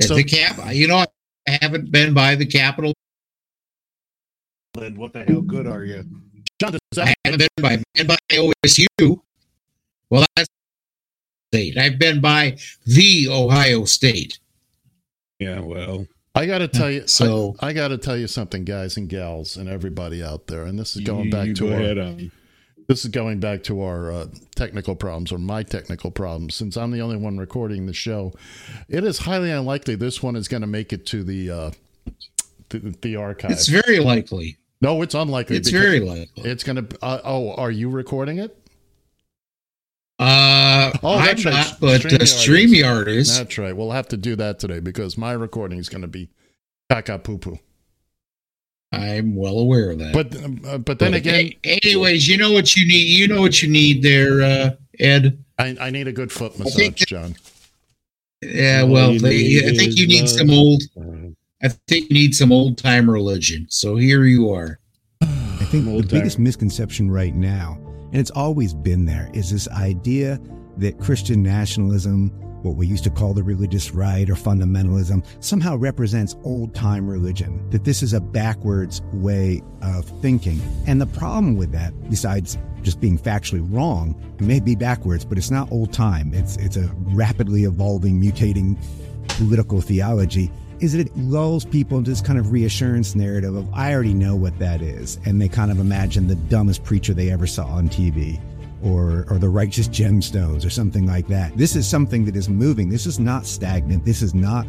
So- the cap. You know, I haven't been by the Capitol. Then what the hell good are you? John, does I haven't been by been by OSU. Well, that's state. I've been by the Ohio State. Yeah, well, I got to tell you. So- I, I got to tell you something, guys and gals, and everybody out there. And this is going you- back you to go our. ahead, um, This is going back to our uh, technical problems or my technical problems. Since I'm the only one recording the show, it is highly unlikely this one is going to make it to the uh, the, the archive. It's very likely. No, it's unlikely. It's very likely. It's going to. Uh, oh, are you recording it? Uh, Oh, I'm right. not, but uh, StreamYard StreamYard is. That's right. We'll have to do that today because my recording is going to be caca poo poo. I'm well aware of that. But uh, but then But again, a- anyways, you know what you need. You know what you need there, uh, Ed. I, I need a good foot massage, think- John. Yeah, well, they, I think you need some old. I think you need some old time religion. So here you are. I think the biggest misconception right now, and it's always been there, is this idea that Christian nationalism, what we used to call the religious right or fundamentalism, somehow represents old time religion, that this is a backwards way of thinking. And the problem with that, besides just being factually wrong, it may be backwards, but it's not old time. It's, it's a rapidly evolving, mutating political theology is that it lulls people into this kind of reassurance narrative of I already know what that is, and they kind of imagine the dumbest preacher they ever saw on TV, or or the righteous gemstones, or something like that. This is something that is moving. This is not stagnant. This is not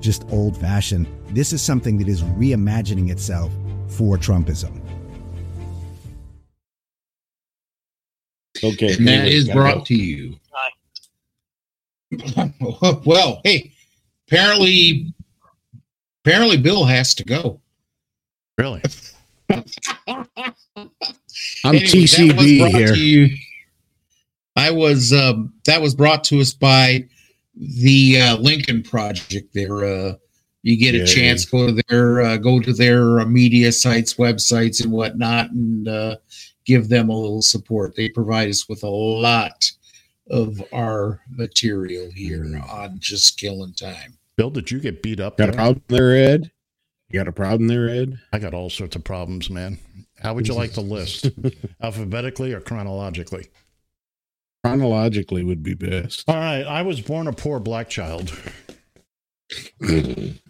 just old fashioned. This is something that is reimagining itself for Trumpism. okay, And that anyway, is gotta brought go. to you. well, hey, apparently, apparently Bill has to go. Really? I'm Anyway, TCB here. you- I was um, that was brought to us by the uh, Lincoln Project. There, uh, you get a Yay. chance go to their uh, go to their uh, media sites, websites, and whatnot, and uh, give them a little support. They provide us with a lot of our material here Mm. on just killing time. Bill, did you get beat up? Got a problem there, Ed? You got a problem there, Ed? I got all sorts of problems, man. How would you like the list? Alphabetically or chronologically? Chronologically would be best. All right. I was born a poor black child.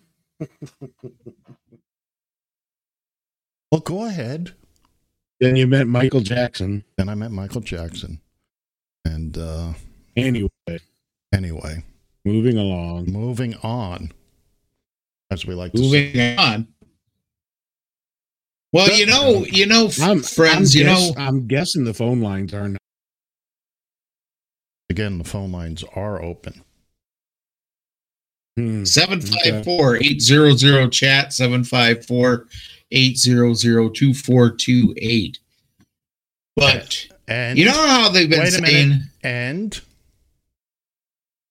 Well, go ahead. Then you met Michael Jackson. Then I met Michael Jackson. And uh, Anyway, anyway, moving along. moving on, as we like to say. Moving on. Well, you know, you know, I'm, friends, I'm you guess- know, I'm guessing the phone lines are not. Again, the phone lines are open. Hmm. 754 800 chat 754 800 2428. But And you know how they've been saying, minute. And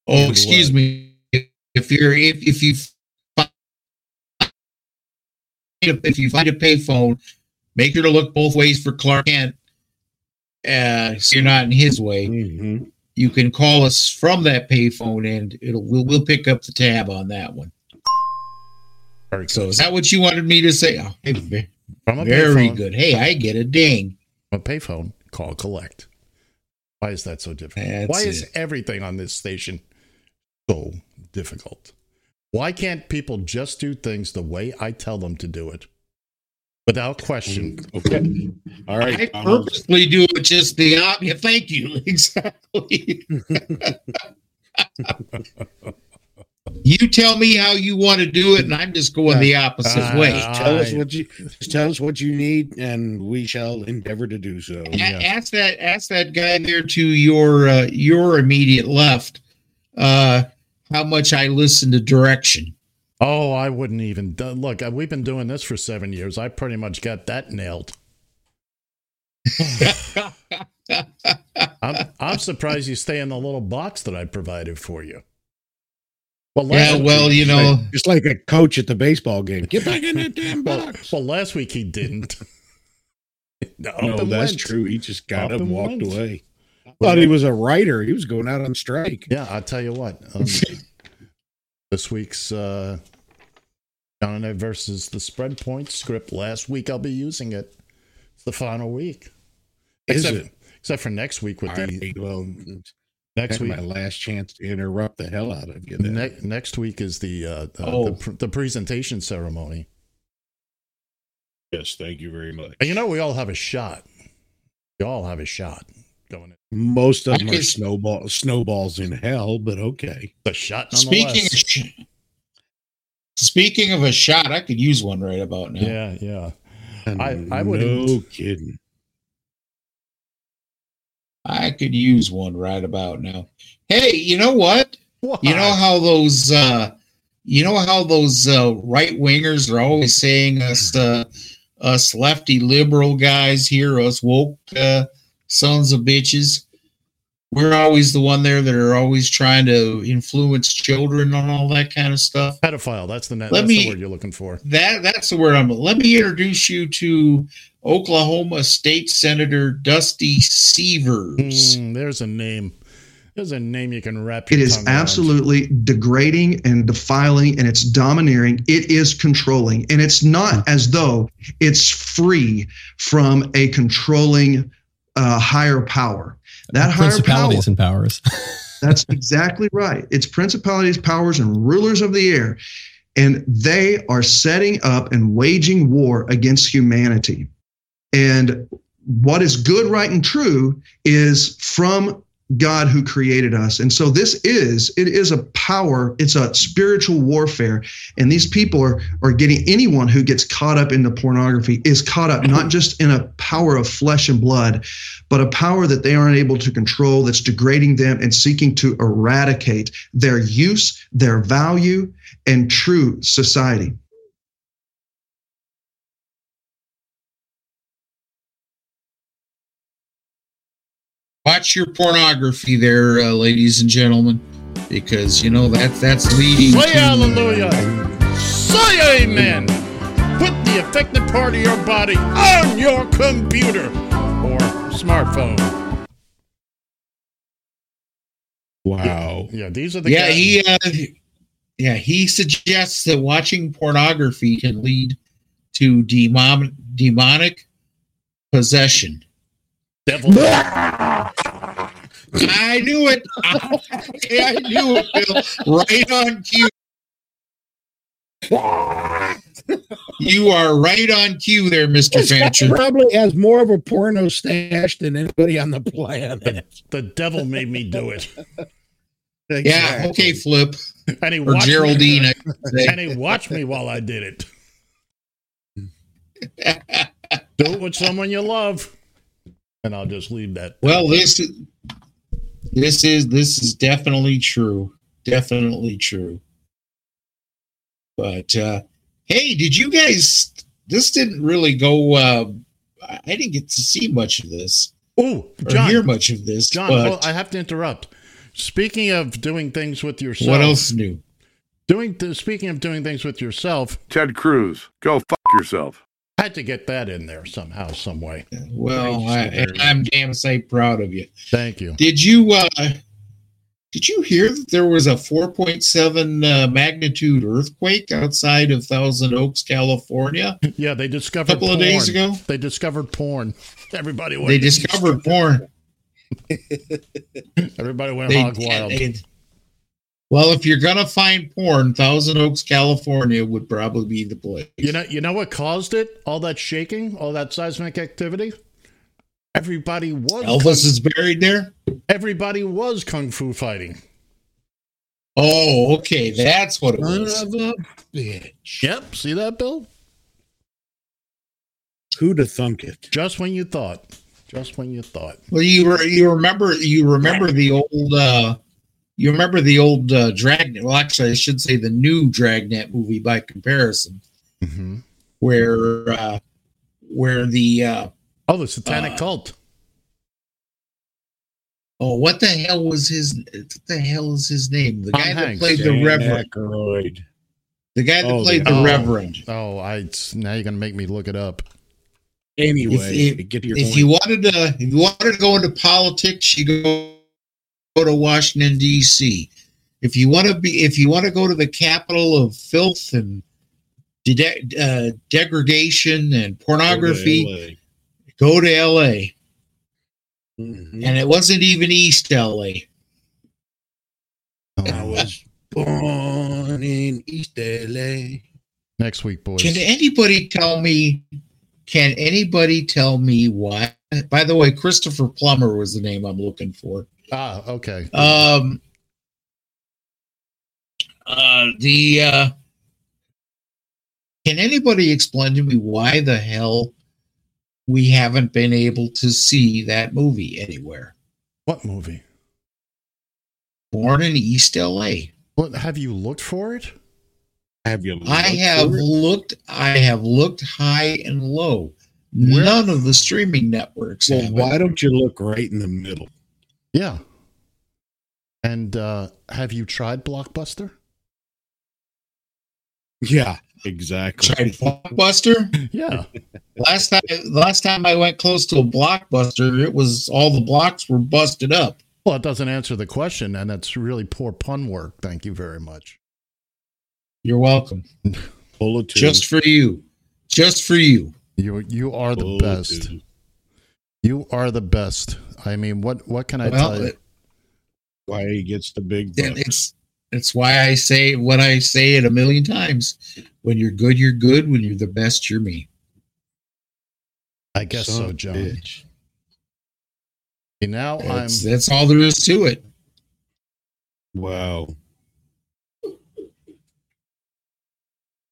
oh, excuse what? me, if you're, if, if you find a- if you find a payphone, make sure to look both ways for Clark Kent. Uh, so you're not in his way. Mhm. You can call us from that payphone, and it'll we'll, we'll pick up the tab on that one. very So good. is that what you wanted me to say? Oh, hey, from a very payphone, good. Hey, I get a ding. a payphone, call collect. Why is that so difficult? That's Why is it. everything on this station so difficult? Why can't people just do things the way I tell them to do it? Without question. Okay. All right. I purposely do it just the op- yeah, Thank you. Exactly. you tell me how you want to do it, and I'm just going the opposite Uh, way. Tell us what you just tell us what you need, and we shall endeavor to do so. A- ask that ask that guy there to your uh, your immediate left uh, how much I listen to direction. Oh, I wouldn't even do- look. uh, We've been doing this for seven years. I pretty much got that nailed. I'm, I'm surprised you stay in the little box that I provided for you. Well, Yeah, last well, week- you know, Just like a coach at the baseball game. Get back in that damn box. well, last week he didn't. no, No, that's went. true. He just got Up up and and walked went. away. I thought he was a writer. He was going out on strike. Yeah, I'll tell you what. Um, this week's uh, Ed versus the spread point script. Last week I'll be using it. It's the final week. Is except, it? except for next week with All the right, well, next week. my last chance to interrupt the hell out of you. Ne- next week is the uh, Oh. the, pr- the presentation ceremony. yes, thank you very much. And you know, we all have a shot. We all have a shot going in. Most of them are snowball snowballs in hell, but okay. The shot, Speaking of, sh- speaking of a shot, I could use one right about now. yeah, yeah. I- I would- No kidding. I could use one right about now. Hey, you know what? What? You know how those uh you know how those uh right wingers are always saying us uh us lefty liberal guys here, us woke uh sons of bitches. We're always the one there that are always trying to influence children on all that kind of stuff. pedophile? That's the net. Let That's me- the word you're looking for. That that's the word I'm let me introduce you to Oklahoma State Senator Dusty Deevers. Mm, there's a name. There's a name you can wrap. It your is tongue around. absolutely degrading and defiling and it's domineering. It is controlling. And it's not as though it's free from a controlling uh, higher power. That higher power, and powers. that's exactly right. It's principalities, powers, and rulers of the air. And they are setting up and waging war against humanity. And what is good, right, and true is from God who created us. And so this is, it is a power, it's a spiritual warfare. And these people are, are getting anyone who gets caught up into pornography is caught up not just in a power of flesh and blood, but a power that they aren't able to control that's degrading them and seeking to eradicate their use, their value, and true society. Watch your pornography there, uh, ladies and gentlemen, because you know that that's leading. Say to, hallelujah. Say amen. Put the affected part of your body on your computer or smartphone. Wow. Yeah, these are the yeah, guys. he uh, yeah he suggests that watching pornography can lead to demon demonic possession. Devil. I knew it. I knew it, Bill. Right on cue. You are right on cue there, Mr. This Fancher. probably has more of a porno stash than anybody on the planet. The devil made me do it. Yeah, okay, Flip. And he Or watched Geraldine, Me, I should and he watched me while I did it. Do it with someone you love. And I'll just leave that. Well, this is this is this is definitely true. Definitely true. But uh hey, did you guys this didn't really go uh I didn't get to see much of this. Oh, John. hear much of this. John, but well, I have to interrupt. Speaking of doing things with yourself, what else new? Doing th- speaking of doing things with yourself, Ted Cruz, go fuck yourself. Had to get that in there somehow, some way. Well, I, I'm damn sight proud of you. Thank you. Did you uh did you hear that there was a 4.7 uh, magnitude earthquake outside of Thousand Oaks, California? Yeah, they discovered a Couple of days ago? They discovered porn. Everybody went. They discovered porn. Everybody went They- hog wild. they- well, if you're gonna find porn, Thousand Oaks, California would probably be the place. You know, you know what caused it? All that shaking, all that seismic activity. Everybody was Elvis is buried there. Everybody was kung fu fighting. Oh, okay, that's what it Son was. of a bitch. Yep. See that, Bill? Who'd have thunk it? Just when you thought. Just when you thought. Well, you re- you remember you remember the old uh you remember the old uh, Dragnet? Well, actually, I should say the new Dragnet movie by comparison, Mm-hmm. where uh, where the uh, Oh, the Satanic Uh, Cult. oh, what the hell was his? What the hell is his name? The Tom guy that Hanks. played the Reverend. Aykroyd. The guy that Oh, played the- the Oh. Reverend. Oh, I it's- now you're gonna make me look it up. Anyway, if, get to your if point. you wanted to, if you wanted to go into politics, you go go to Washington D.C. If you want to be, if you want to go to the capital of filth and de- uh, degradation and pornography, go to L.A. Mhm. And it wasn't even East L.A. I was born in East LA. Next week, boys. Can anybody tell me? Can anybody tell me why? By the way, Christopher Plummer was the name I'm looking for. Ah, okay. Um, uh, the uh, can anybody explain to me why the hell we haven't been able to see that movie anywhere? what movie? Born in East LA. What have you looked for it? Have you? I have for it? looked. I have looked high and low. Where- None of the streaming networks. Well, have it. why don't you look right in the middle? Yeah. And uh have you tried Blockbuster? Yeah, exactly. Tried Blockbuster. Yeah. Last time, last time I went close to a Blockbuster, it was all the blocks were busted up. Well, it doesn't answer the question, and that's really poor pun work. Thank you very much. You're welcome. Pull Just for you. Just for you. You you are the Pull best. You are the best. I mean, what what can I Well, tell you? it- why he gets the big bucks. it's it's why I say what I say it a million times. When you're good, you're good. When you're the best, you're me. I guess Son so, of a John. bitch. Okay, now I'm That's, that's all there is to it. Wow.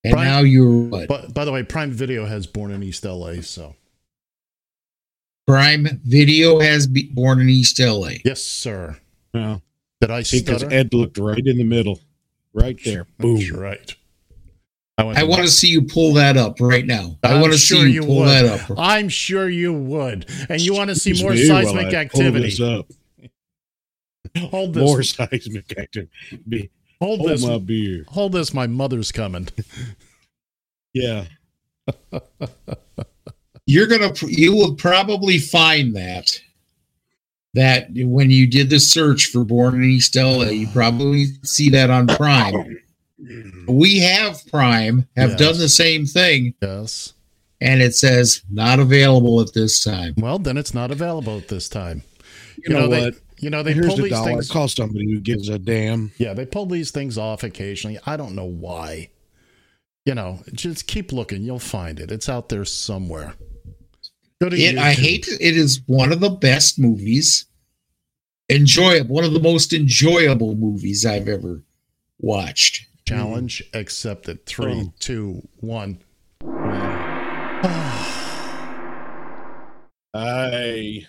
And Brian- now you're what? But by the way, Prime Video has Born in East LA, so Prime Video has be born in East LA. yes, sir. Well, Did I because stutter? Ed looked right in the middle, right there. Boom. That's right. I, I want to see you pull that up right now. I I'm want to sure see you, pull would. that up. I'm sure you would. And you want to see more me seismic I pull activity. this up. Hold this. More seismic activity. hold Hold this. my beer. Hold this. My mother's coming. Yeah. you're gonna you will probably find that that when you did the search for born in east la you probably see that on prime we have prime have Yes. done the same thing Yes. and it says not available at this time Well, then it's not available at this time. You, know, they, what? You know they Here's pull the these dollar. things. Call somebody who gives a damn. Yeah, they pull these things off occasionally. I don't know why. You know, just keep looking. You'll find it. It's out there somewhere. Go to it, i YouTube. hate it is one of the best movies enjoyable one of the most enjoyable movies i've ever watched challenge accepted. Three, Oh. two, one. I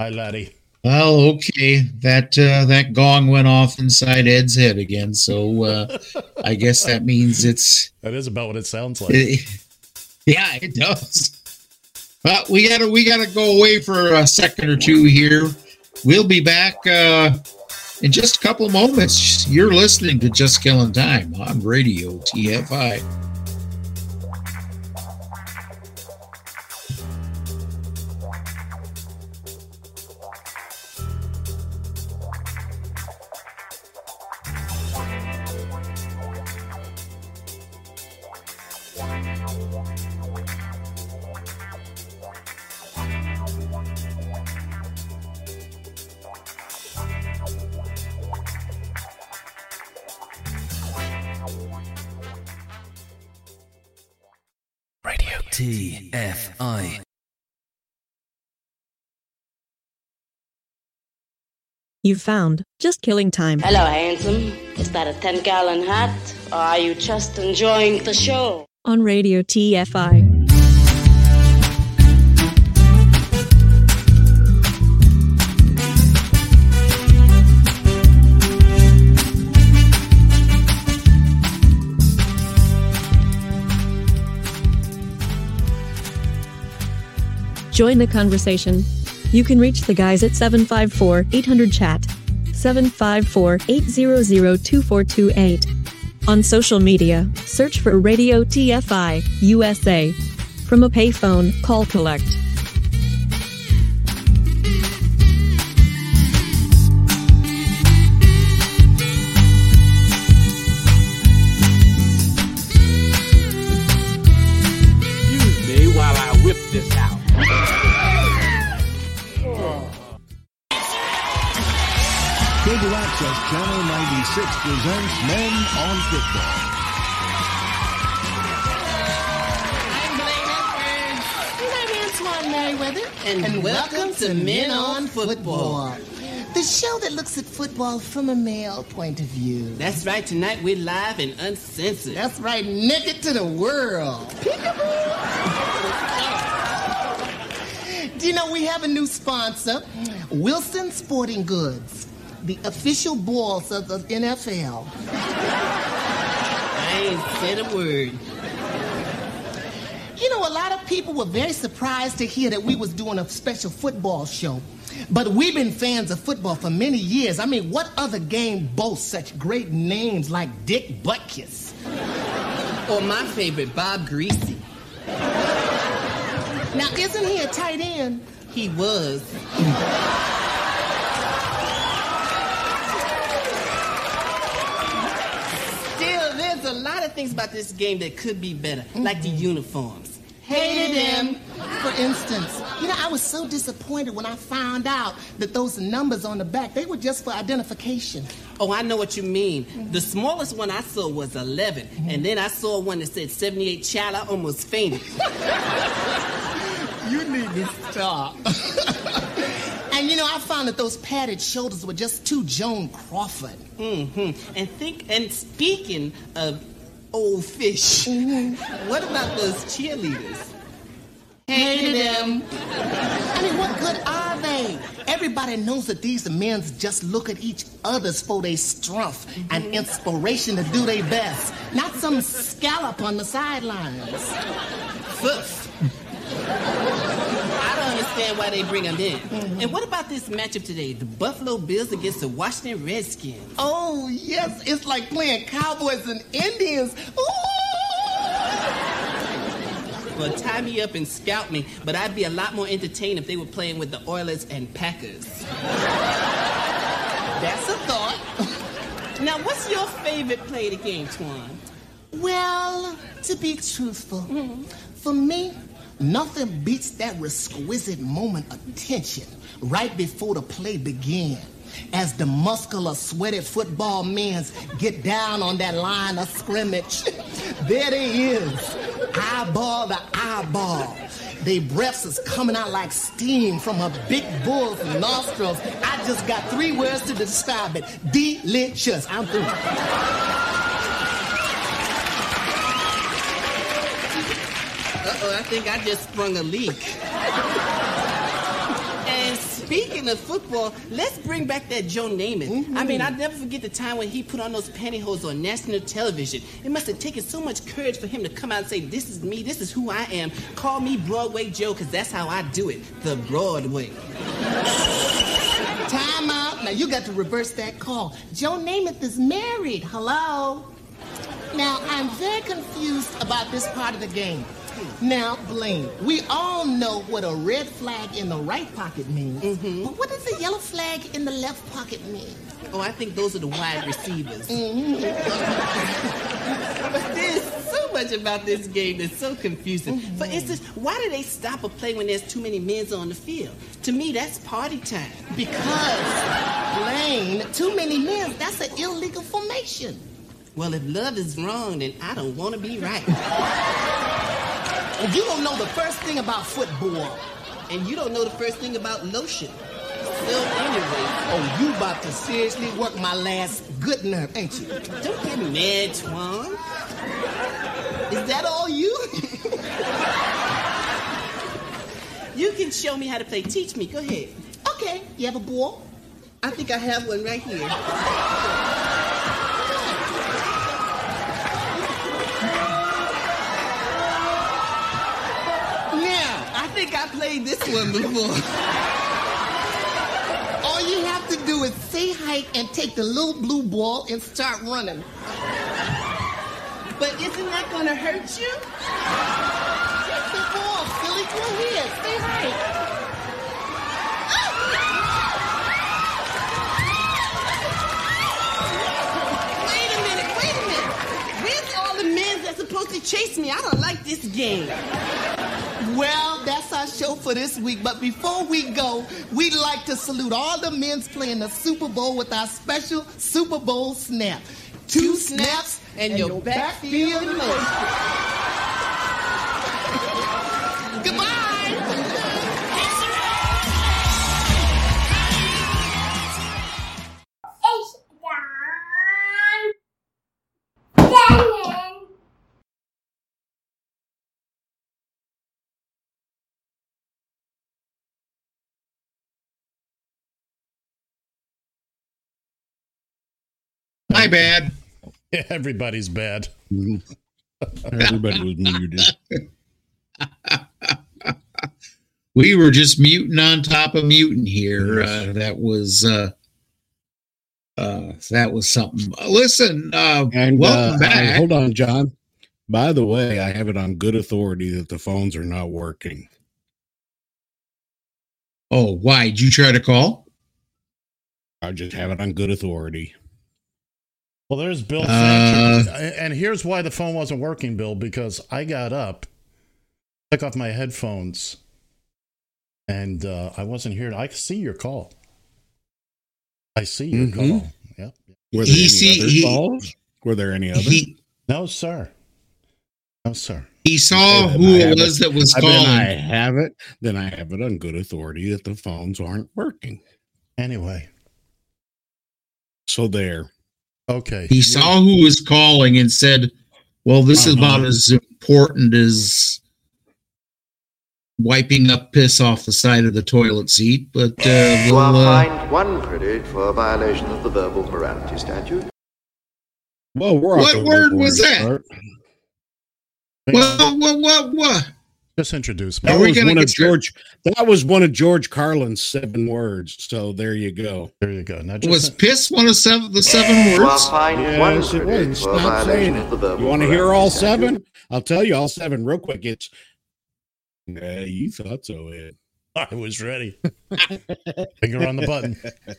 Hi, laddie. Well, okay. That uh, that gong went off inside Ed's head again, so uh, I guess that means it's. That is about what it sounds like. yeah, it does. Well, we gotta we gotta go away for a second or two here. We'll be back uh, in just a couple moments. You're listening to Just Killing Time on Radio TFI. You've found just killing time. Hello, handsome. Is that a 10 gallon hat? Or are you just enjoying the show? On Radio TFI. Join the conversation you can reach the guys at 754 800 chat. 754 800 2428. On social media, search for Radio TFI USA. From a payphone, call collect. 6 presents Men on Football. I'm And And, welcome, welcome to Men on Football. football. The show that looks at football from a male point of view. That's right. Tonight we're live and uncensored. That's right. Naked to the world. Do you know we have a new sponsor? Wilson Sporting Goods the official balls of the NFL. I ain't said a word. You know, a lot of people were very surprised to hear that we was doing a special football show. But we've been fans of football for many years. I mean, what other game boasts such great names like Dick Butkus? Or my favorite, Bob Griese. Now, isn't he a tight end? He was. Still, there's a lot of things about this game that could be better, mm-hmm. like the uniforms. Hated him. For instance, you know, I was so disappointed when I found out that those numbers on the back, they were just for identification. Oh, I know what you mean. Mm-hmm. The smallest one I saw was 11, and mm-hmm. then I saw one that said 78 child. I almost fainted. You need to stop. and you know, I found that those padded shoulders were just too Joan Crawford. Mm-hmm. And think, and speaking of old fish, what about those cheerleaders? Hated them. I mean, what good are they? Everybody knows that these men just look at each other's for their strength and inspiration to do their best, not some scallop on the sidelines. Foof. I don't understand why they bring them in. Mm-hmm. And what about this matchup today? The Buffalo Bills against the Washington Redskins. Oh, yes, it's like playing Cowboys and Indians. Well, tie me up and scout me, but I'd be a lot more entertained if they were playing with the Oilers and Packers. That's a thought. Now, what's your favorite play of the game, Twan? Well, to be truthful, mm-hmm. for me, nothing beats that exquisite moment of tension right before the play began. As the muscular, sweaty football men get down on that line of scrimmage, there they is, eyeball to eyeball. Their breaths is coming out like steam from a big bull's nostrils. I just got three words to describe it: delicious. I'm through. Uh-oh, I think I just sprung a leak. and speaking of football, let's bring back that Joe Namath. I mean, I'll never forget the time when he put on those pantyhose on national television. It must have taken so much courage for him to come out and say, this is me, this is who I am. Call me Broadway Joe, because that's how I do it, the Broadway. Time out. Now you got to reverse that call. Joe Namath is married. Hello. Now I'm very confused about this part of the game. Now, Blaine, we all know what a red flag in the right pocket means. But what does a yellow flag in the left pocket mean? Oh, I think those are the wide receivers. Mhm. But there's so much about this game that's so confusing. For instance, why do they stop a play when there's too many men on the field? To me, that's party time. Because, Blaine, too many men, that's an illegal formation. Well, if love is wrong, then I don't want to be right. You don't know the first thing about football. And you don't know the first thing about lotion. So anyway, oh, you about to seriously work my last good nerve, ain't you? Don't get mad, Twan. Is that all you? You can show me how to play. Teach me. Go ahead. Okay. You have a ball? I think I have one right here. I think I played this one before. All you have to do is say hi and take the little blue ball and start running. But isn't that gonna hurt you? Take the ball, silly. Go ahead, say hi. Wait a minute, wait a minute. Where's all the men that's supposed to chase me? I don't like this game. Well, that's our show for this week. But before we go, we'd like to salute all the men playing the Super Bowl with our special Super Bowl snap. Two snaps and, your backfield motion. My bad. Everybody's bad. Everybody was muted. We were just muting on top of muting here. Uh, that was uh, uh, that was something. Listen, uh, And welcome uh, back. I- hold on, John. By the way, I have it on good authority that the phones are not working. Oh, why? Did you try to call? I just have it on good authority. Well, there's Bill. Uh, and here's why the phone wasn't working, Bill, because I got up, took off my headphones, and uh, I wasn't here. I see your call. I see your Mhm. call. Yep. Were there He any see- other he- calls? Were there any other? He No, sir. No, sir. he saw Okay, who it have was that was Then I have it. Then I have it on good authority that the phones aren't working. Anyway, So there. Okay. He saw who was calling and said, "Well, this is about Uh-huh. as important as wiping up piss off the side of the toilet seat." But uh, You we'll, are uh, fined one credit for a violation of the verbal morality statute. Well, we're What word was that? start. what, what, what, what? Just introduce me. That was one of get started? George. That was one of George Carlin's seven words. So there you go. There you go. Now Was just piss one of seven, the seven words? fined Yes, it was. for a Stop saying it. of the verbal You want to hear all seven? I'll tell you all seven real quick. It's. Yeah, you thought so, Ed. I was ready. Finger on the button.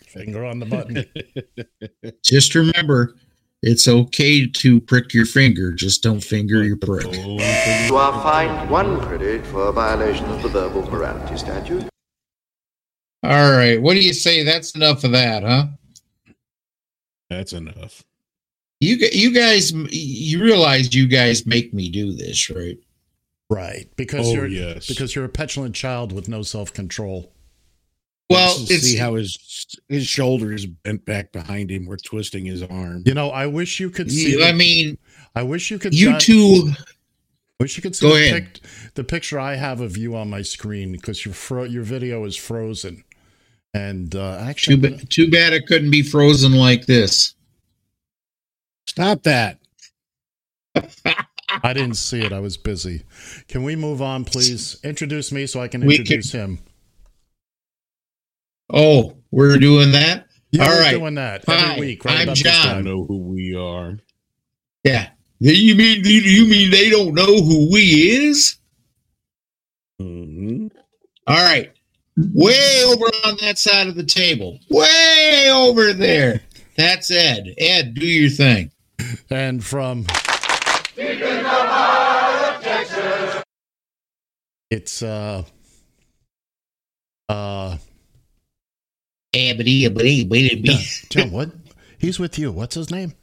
Finger on the button. Just remember, it's okay to prick your finger. Just don't finger your prick. You are fined one credit for a violation of the verbal morality statute. All right. What do you say? That's enough of that, huh? That's enough. You you guys, you realize you guys make me do this, right? Right. Because Oh, you're yes. because you're a petulant child with no self control. Well, it's see how his his shoulder is bent back behind him. We're twisting his arm. You know, I wish you could see. you, I mean, I wish you could. you John- two. Wish you could see Go the, ahead. pic- the picture I have of you on my screen because your fro- your video is frozen. And uh, Too, actually, ba- too bad it couldn't be frozen like this. Stop that. I didn't see it. I was busy. Can we move on, please? Introduce me so I can We introduce him. Oh, we're doing that. Yeah, All we're right. doing that every Hi, week. Right I'm about this John. I time. know who we are. Yeah. You mean you mean they don't know who we is? hmm All right. Way over on that side of the table. Way over there. That's Ed. Ed, do your thing. And from it's uh uh Abbity, abbity, abbity, John, abbity. John, what? He's with you. What's his name?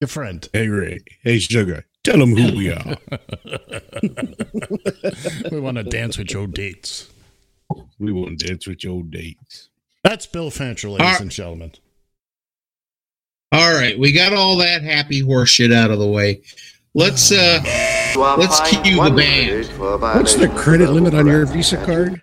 Your friend. Hey Ray. Hey Sugar. Tell him who we are. we want to dance with Joe Dates. we want to dance with your dates. That's Bill Fancher, ladies All right. and gentlemen. All right, we got all that happy horse shit out of the way. Let's uh let's cue the band. credit for a What's the credit limit on your Visa card?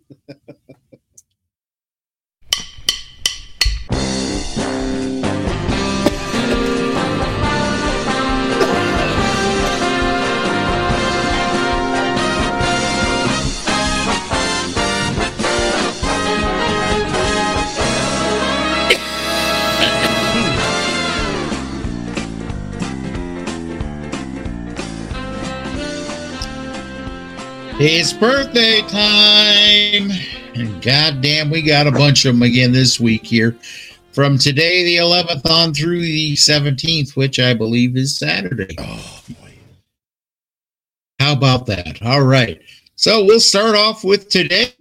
It's birthday time. And goddamn, we got a bunch of them again this week here. From today, the 11th, on through the 17th, which I believe is Saturday. Oh, boy. How about that? All right. So we'll start off with today,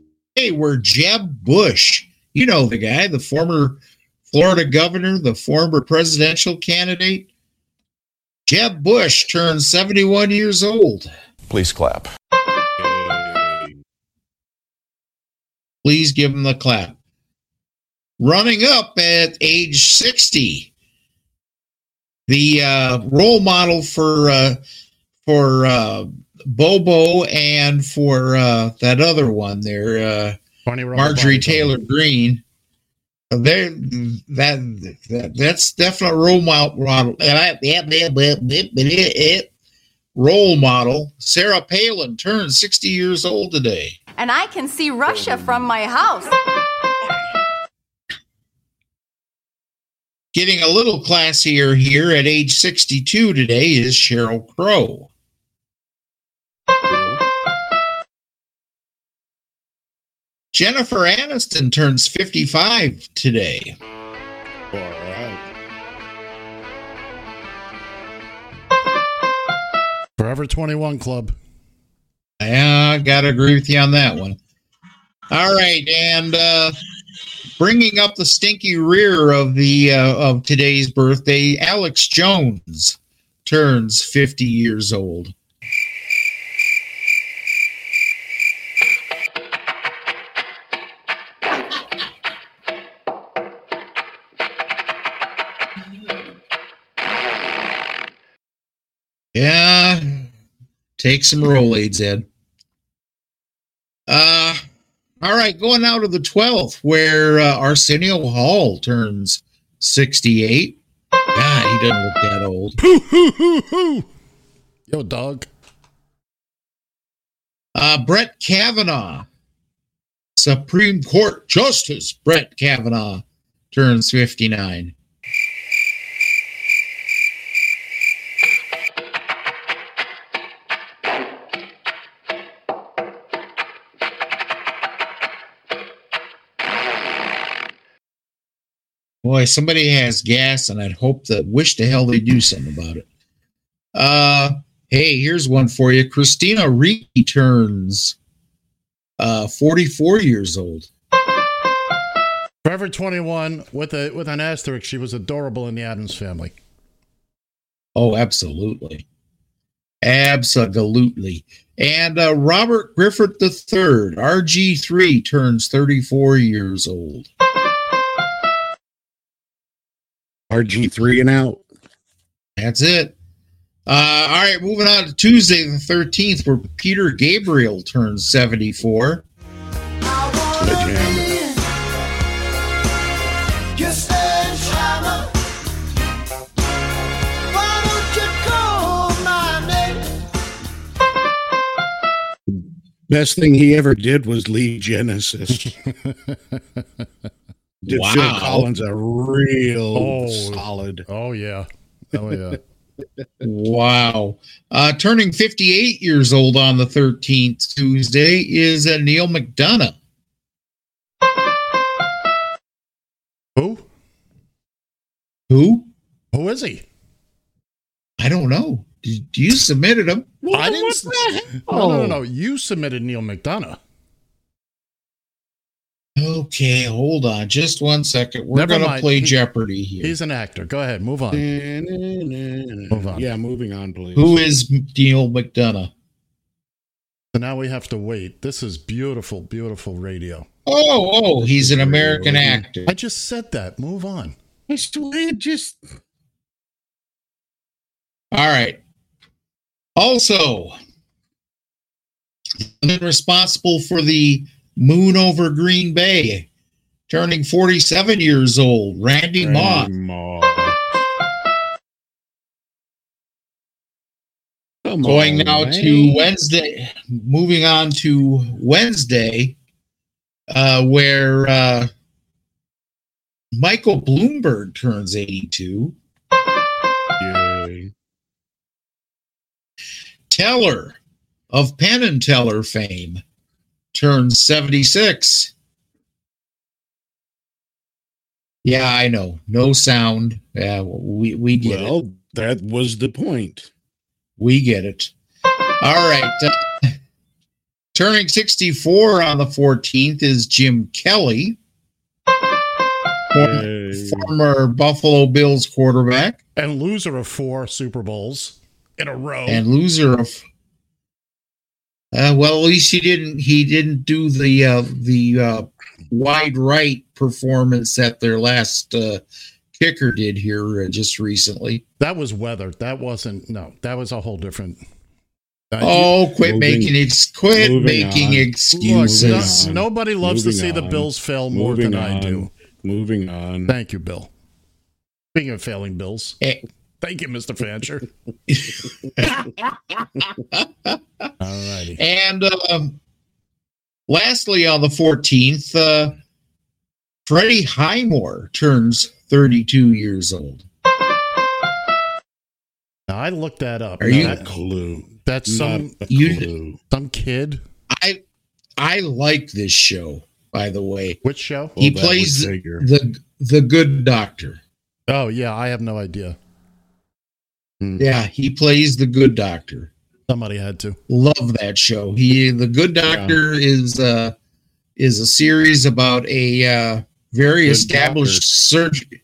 where Jeb Bush, you know the guy, the former Florida governor, the former presidential candidate, Jeb Bush turned 71 years old. Please clap. Please give him the clap. Running up at age 60, the uh, role model for uh, for uh, Bobo and for uh, that other one there, uh, Marjorie Taylor Greene. There, that, that that's definitely a role model. Role model. Sarah Palin turned 60 years old today. And I can see Russia from my house. Getting a little classier here at age 62 today is Sheryl Crow. Jennifer Aniston turns 55 today. All right. Forever 21 Club. Yeah, I got to agree with you on that one. All right, and uh, bringing up the stinky rear of the uh, of today's birthday, Alex Jones turns 50 years old. Yeah, take some Rolaids, Ed. Uh, all right, going out of the 12th, where uh, Arsenio Hall turns 68. God, he doesn't look that old. Yo, dog. Uh, Brett Kavanaugh, Supreme Court Justice Brett Kavanaugh turns 59. Boy, somebody has gas, and I'd hope that wish to hell they do something about it. Uh, hey, here's one for you. Christina Ricci turns uh 44 years old. Forever 21 with a with an asterisk. She was adorable in the Addams family. Oh, absolutely. Absolutely. And uh, Robert Griffin III, RG3, turns 34 years old. RG3 and out. That's it. Uh, all right, moving on to Tuesday the 13th, where Peter Gabriel turns 74. Best thing he ever did was lead Genesis. Did Wow. Phil Collins a real Oh. solid. Oh yeah. Oh yeah. Wow. Uh, turning 58 years old on the 13th Tuesday is uh, Neal McDonough. Who? Who? Who is he? I don't know. Did you submitted him? I didn't. s- No, no, no, no. You submitted Neal McDonough. Okay, hold on just one second. We're Never going to mind. play He- Jeopardy here. He's an actor. Go ahead. Move on. Move on. Yeah, moving on, please. Who is Neal McDonough? So now we have to wait. This is beautiful, beautiful radio. Oh, oh, he's an American actor. I just said that. Move on. I swear, just All right. Also, been responsible for the moon over Green Bay, turning 47 years old, Randy Moss. Come Going now man. to Wednesday, moving on to Wednesday, uh, where uh, Michael Bloomberg turns 82. Yay. Teller, of Penn and Teller fame turns 76. Yeah, I know. No sound. Yeah, we, we get well, it. that was the point. We get it. All right. Uh, turning 64 on the 14th is Jim Kelly, former, former Buffalo Bills quarterback And loser of four Super Bowls in a row. and loser of. Uh, well, at least he didn't. He didn't do the uh, the uh, wide right performance that their last uh, kicker did here uh, just recently. that was weather. That wasn't no. That was a whole different. Uh, Oh, quit moving- making ex- quit making on. Look, excuses. no- nobody loves to Moving see the. Bills fail more Moving than I do. Moving on. Thank you, Bill. Speaking of failing Bills, Eh. Thank you, Mr. Fancher. All righty. And um, lastly, on the 14th, uh, Freddie Highmore turns 32 years old. Now, I looked that up. Are Now, you- that- Clue. that's some Not a you- clue. some kid. I I like this show, by the way. Which show? He Well, that plays the the good doctor. Oh yeah, I have no idea. Yeah, he plays the good doctor. Somebody had to. Love that show. He the good doctor is uh is a series about a uh very Good established surgeon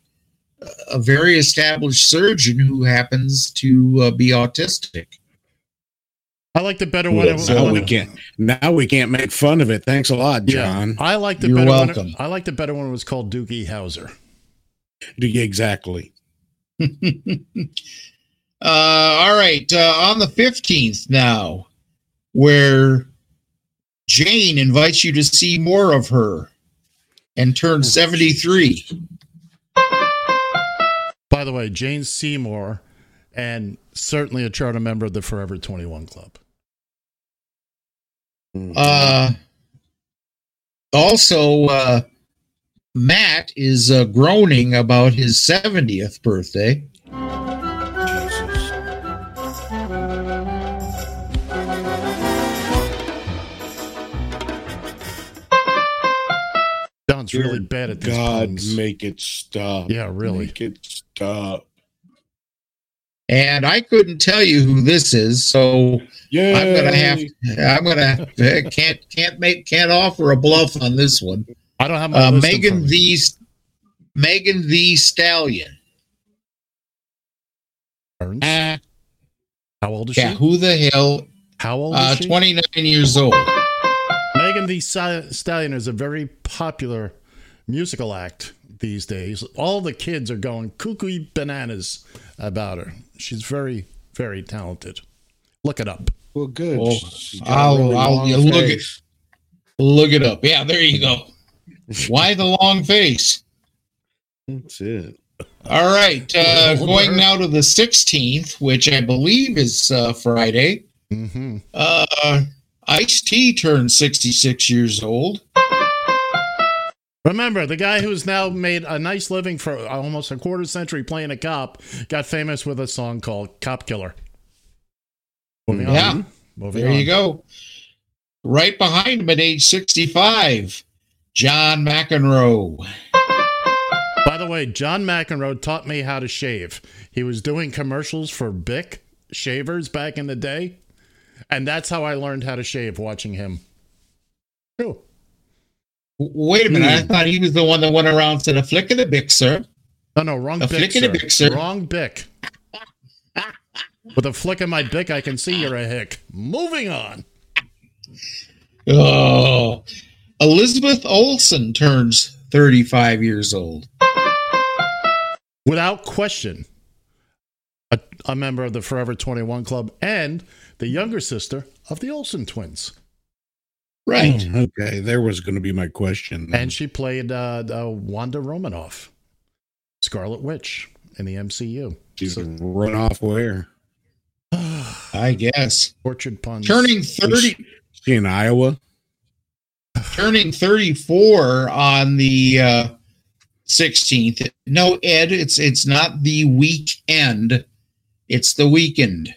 a very established surgeon who happens to uh, be autistic. I like the better one. now we can't. Now we can't make fun of it. Thanks a lot, Yeah, John. I like the You're better welcome. one. I like the better one. Was called Doogie Howser. Yeah, Exactly. Uh, all right, uh, on the 15th now, where Jane invites you to see more of her and turns 73. By the way, Jane Seymour, and certainly a charter member of the Forever Twenty One Club. Uh, also, uh, Matt is uh, groaning about his 70th birthday. John's really bad at these God, puns. make it stop. Yeah, really. Make it stop. And I couldn't tell you who this is, so Yeah. I'm gonna have I'm gonna can't can't make can't offer a bluff on this one. I don't have my Uh, list in front Megan the Megan Thee Stallion. Burns. Ah, How old is Yeah, she? who the hell? How old Uh, she? 29 years old. Megan Thee Stallion is a very popular musical act these days. All the kids are going cuckoo bananas about her. She's very, very talented. Look it up. well, good. Oh, She's got a I'll, really I'll long you look it look it up. Yeah, there you go. Why the long face? That's it. All right, uh, going now to the 16th, which I believe is uh, Friday. Mm-hmm. Uh, Ice T turns 66 years old. Remember, the guy who's now made a nice living for almost a quarter century playing a cop got famous with a song called Cop Killer. Moving Yeah. on. Moving There on. you go. Right behind him at age 65, John McEnroe. By the way, John McEnroe taught me how to shave. He was doing commercials for Bic shavers back in the day, and that's how I learned how to shave watching him. True. Wait a minute, I hmm. thought he was the one that went around and said a flick of the bic, sir. No, no, wrong A Bic, flick of sir. the Bic, sir. Wrong Bic. With a flick of my bick, I can see you're a hick. Moving on. Oh, Elizabeth Olsen turns 35 years old. Without question, a, a member of the Forever 21 Club and the younger sister of the Olsen twins. Right. Oh, Okay, there was going to be my question. And she played uh, uh, Wanda Romanoff, Scarlet Witch in the MCU. She's run off where? I guess. Orchard puns. Turning 30, She in Iowa? turning 34 on the uh, 16th. No, Ed, it's it's not the weekend. It's the weekend.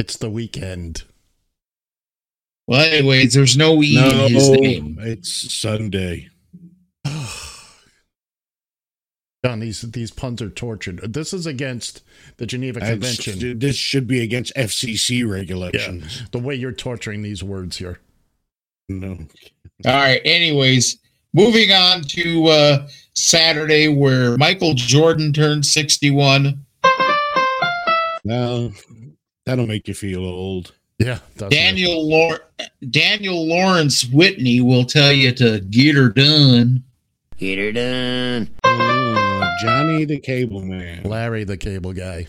It's the weekend. Well, anyways, there's no E No, in his name. it's Sunday. John, these these puns are tortured. This is against the Geneva That's- Convention. This should be against FCC regulations. The way you're torturing these words here. No. All right. Anyways, moving on to uh, Saturday, where Michael Jordan turned 61. Well, that'll make you feel old. Yeah. Daniel Lor- Daniel Lawrence Whitney will tell you to get her done. Get her done. Oh, Johnny the Cable Man. Larry the Cable Guy.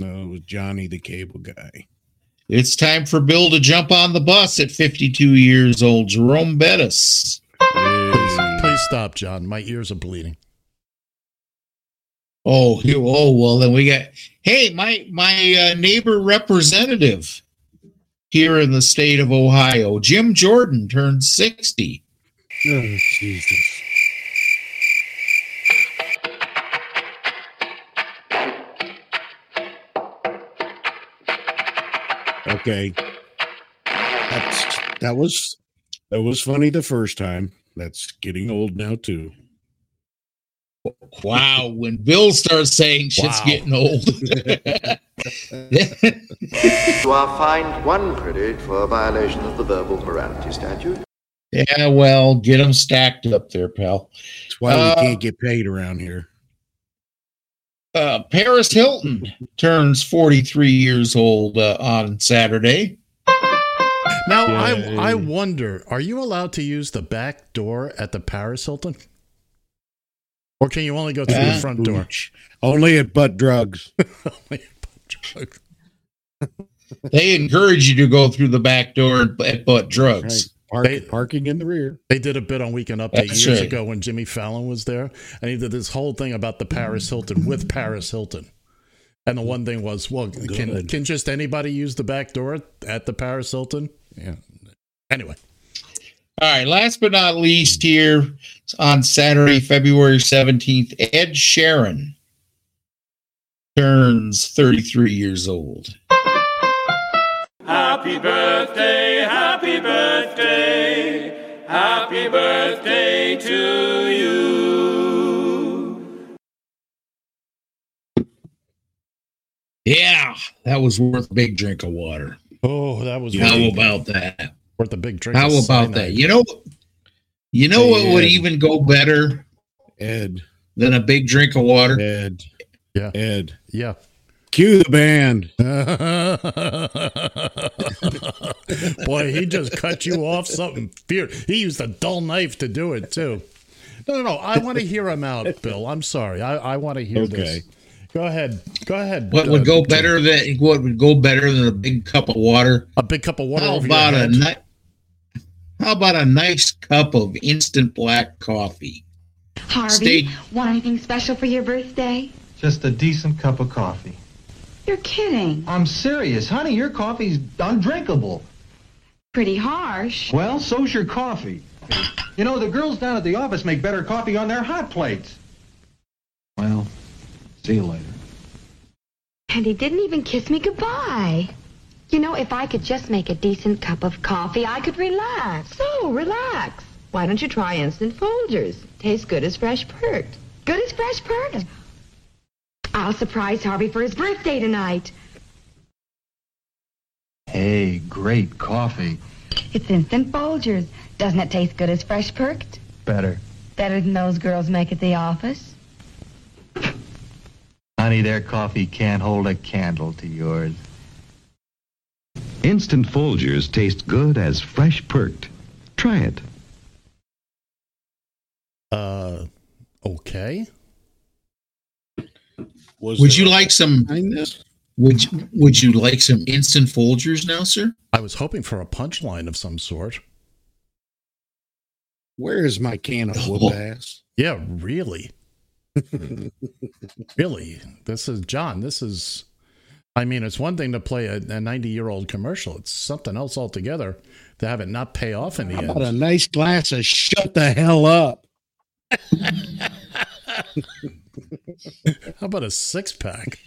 No, it was Johnny the Cable Guy. It's time for Bill to jump on the bus at 52 years old. Jerome Bettis. Please, please stop, John. My ears are bleeding. Oh, oh well, then we got. Hey, my my uh, neighbor representative here in the state of Ohio, Jim Jordan, turned 60. Oh, Jesus. Okay. That's that was that was funny the first time. That's getting old now too. Wow, when Bill starts saying shit's Wow. getting old. You are fined one credit for a violation of the verbal morality statute. yeah, well, get them stacked up there, pal. That's why Uh, we can't get paid around here. Uh, Paris Hilton turns 43 years old uh, on Saturday. Now, Yay. I I wonder, are you allowed to use the back door at the Paris Hilton? Or can you only go through the Uh, front door? Only at butt drugs. They encourage you to go through the back door at- at butt drugs. Park, They- parking in the rear. They did a bit on Weekend Update That's years right. ago when Jimmy Fallon was there, and he did this whole thing about the Paris Hilton with Paris Hilton. And the one thing was, well, can can just anybody use the back door at the Paris Hilton? Yeah. Anyway, All right, last but not least, here on Saturday, February 17th, Ed Sheeran turns 33 years old. Happy birthday, happy birthday, happy birthday to you. Yeah, that was worth a big drink of water. oh, that was How really about that? worth a big drink. How of about cyanide. that? You know, you know what would even go better Ed. than a big drink of water? Ed. Yeah. Ed. Yeah. Cue the band. Boy, he just cut you off something fierce. He used a dull knife to do it too. No, no, no. I want to hear him out, Bill. I'm sorry. I, I want to hear Okay. this. Go ahead. Go ahead. What uh, would go better than what would go better than a big cup of water? A big cup of water How over about your a head. Ni- How about a nice cup of instant black coffee? Harvey, Stay- want anything special for your birthday? Just a decent cup of coffee. You're kidding. I'm serious. Honey, your coffee's undrinkable. Pretty harsh. Well, so's your coffee. You know, the girls down at the office make better coffee on their hot plates. Well, see you later. And he didn't even kiss me goodbye. You know, if I could just make a decent cup of coffee, I could relax. So, relax. Why don't you try Instant Folgers? Tastes good as fresh perked. Good as fresh perked. I'll surprise Harvey for his birthday tonight. Hey, great coffee. It's Instant Folgers. Doesn't it taste good as fresh perked? Better. Better than those girls make at the office? Honey, their coffee can't hold a candle to yours. Instant Folgers taste good as fresh perked. Try it. Uh, okay. Was Would you a- like some? Would you, Would you like some instant Folgers now, sir? I was hoping for a punchline of some sort. Where is my can of whoop ass? Yeah, really. really. This is John. This is. I mean, it's one thing to play a 90 year old commercial. It's something else altogether to have it not pay off in the How end. about a nice glass of shut the hell up? How about a six pack?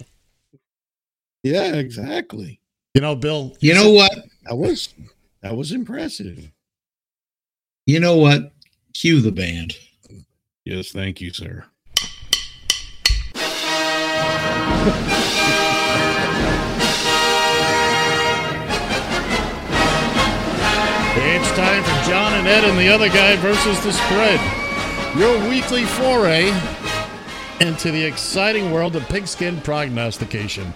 Yeah, exactly. You know, Bill. You know what? That was that was impressive. You know what? Cue the band. Yes, thank you, sir. time for John and Ed and the other guy versus the spread. Your weekly foray into the exciting world of pigskin prognostication.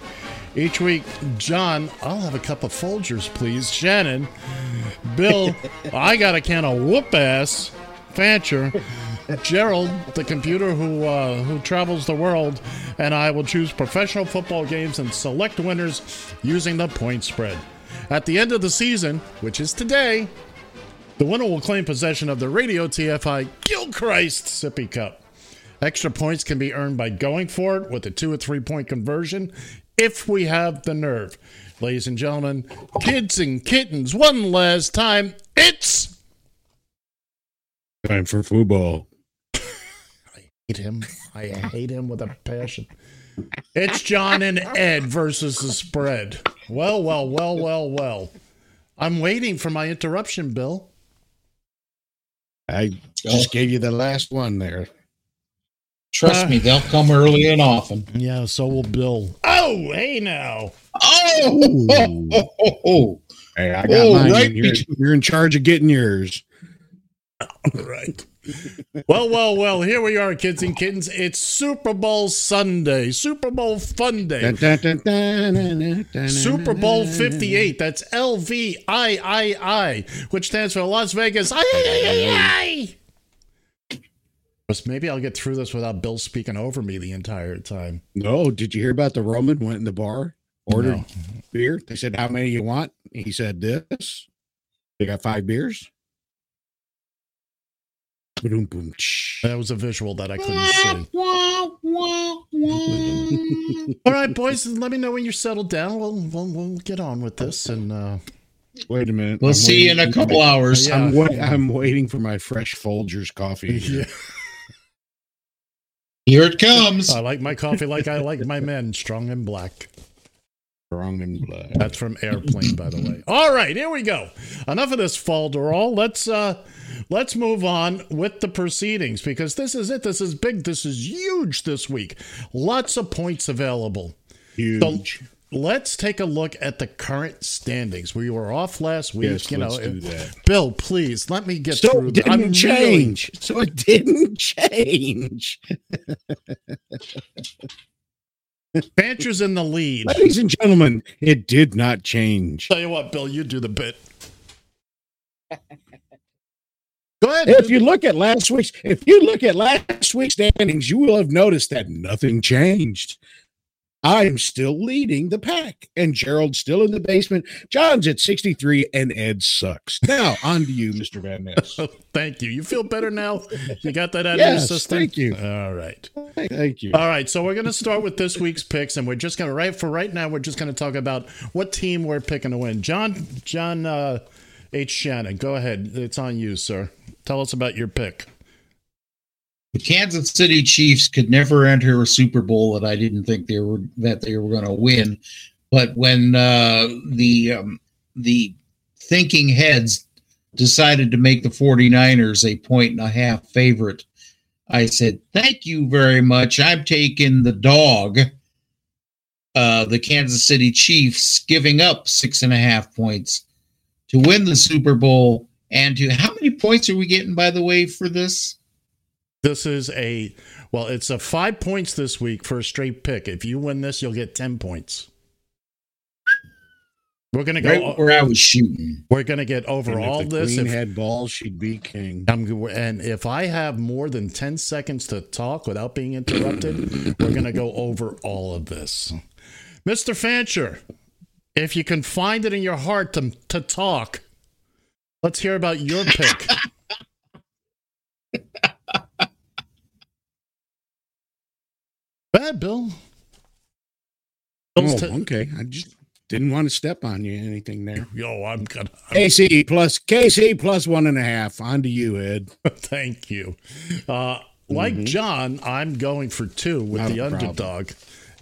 Each week, John, I'll have a cup of Folgers, please. Shannon, Bill, I got a can of whoop ass. Fancher, Gerald, the computer who uh, who travels the world, and I will choose professional football games and select winners using the point spread. At the end of the season, which is today, the winner will claim possession of the Radio TFI Gilchrist Sippy Cup. Extra points can be earned by going for it with a two or three point conversion if we have the nerve. Ladies and gentlemen, kids and kittens, one last time, it's Time for football. I hate him. I hate him with a passion. It's John and Ed versus the spread. Well, well, well, well, well. I'm waiting for my interruption, Bill. I just gave you the last one there. Trust me, they'll come early and often. Yeah, so will Bill. Oh, hey now. Oh, Hey, I got Oh, mine. right You're, you're in charge of getting yours. All right. Well, well, well, here we are, kids and kittens. It's Super Bowl Sunday, Super Bowl Fun Day. Super Bowl 58. That's L V I I I, which stands for Las Vegas. I, I, I, I. Maybe I'll get through this without Bill speaking over me the entire time. No, did you hear about the Roman went in the bar, ordered No. beer? They said, How many you want? He said, This. They got five beers. Boom, boom. That was a visual that I couldn't see. All right, boys, let me know when you're settled down. We'll we'll, we'll get on with this and. uh Wait a minute. We'll I'm see you in a couple hours. Yeah. I'm, wait, I'm waiting for my fresh Folgers coffee. Yeah. Here it comes. I like my coffee like I like my men, strong and black. Strong and black. That's from Airplane, by the way. All right, here we go. Enough of this falderall. Let's uh let's move on with the proceedings because this is it. This is big. This is huge this week. Lots of points available. Huge. So let's take a look at the current standings. We were off last week. Yes, you know, let's do that. Bill, please let me get so through. it th- didn't I'm change. So it didn't change. Fancher's in the lead. Ladies and gentlemen, it did not change. Tell you what, Bill, you do the bit. Go ahead. If you look at last week's, if you look at last week's standings, you will have noticed that nothing changed. I'm still leading the pack, and Gerald's still in the basement. John's at 63, and Ed sucks. Now, on to you, Mr. Van Ness. Thank you. You feel better now? You got that out of your Yes, system? thank you. All right. Thank you. All right. So we're going to start with this week's picks, and we're just going to right for right now. We're just going to talk about what team we're picking to win. John John uh, H. Shannon, go ahead. It's on you, sir. Tell us about your pick. The Kansas City Chiefs could never enter a Super Bowl that I didn't think they were that they were going to win. But when uh, the um, the thinking heads decided to make the 49ers a point and a half favorite, I said, "Thank you very much. I'm taking the dog." Uh, the Kansas City Chiefs giving up six and a half points to win the Super Bowl. And to how many points are we getting, by the way, for this? This is a well, it's a five points this week for a straight pick. If you win this, you'll get ten points. We're gonna go. Right where I was shooting. We're gonna get over all this. Queen If, had balls, she'd be king. I'm, and if I have more than 10 seconds to talk without being interrupted, we're going to go over all of this. Mr. Fancher, if you can find it in your heart to, to talk, let's hear about your pick. Bad, Bill. Bill's Oh, t- okay. I just didn't want to step on you anything there. Yo, I'm gonna. KC plus KC plus one and a half. On to you, Ed. Thank you. Uh, like John, I'm going for two with Not the underdog,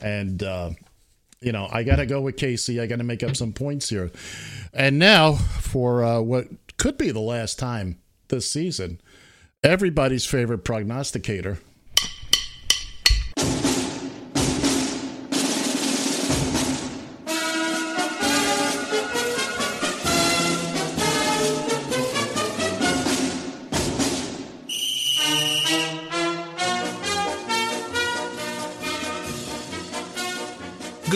and uh, you know, I got to go with Casey. I got to make up some points here. And now for uh, what could be the last time this season, everybody's favorite prognosticator.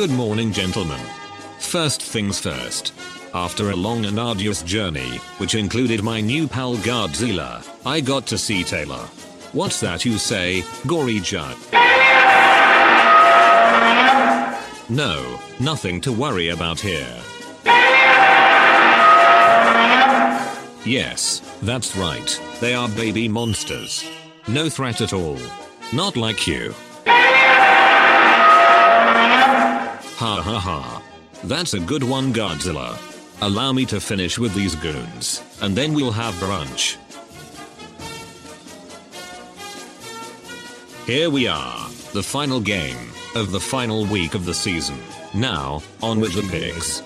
Good morning, gentlemen. First things first. After a long and arduous journey, which included my new pal Godzilla, I got to see Taylor. What's that you say, gory judge? No, nothing to worry about here. Yes, that's right, they are baby monsters. No threat at all. Not like you. Ha ha ha. That's a good one, Godzilla. Allow me to finish with these goons, and then we'll have brunch. Here we are, the final game of the final week of the season. Now, on with the picks.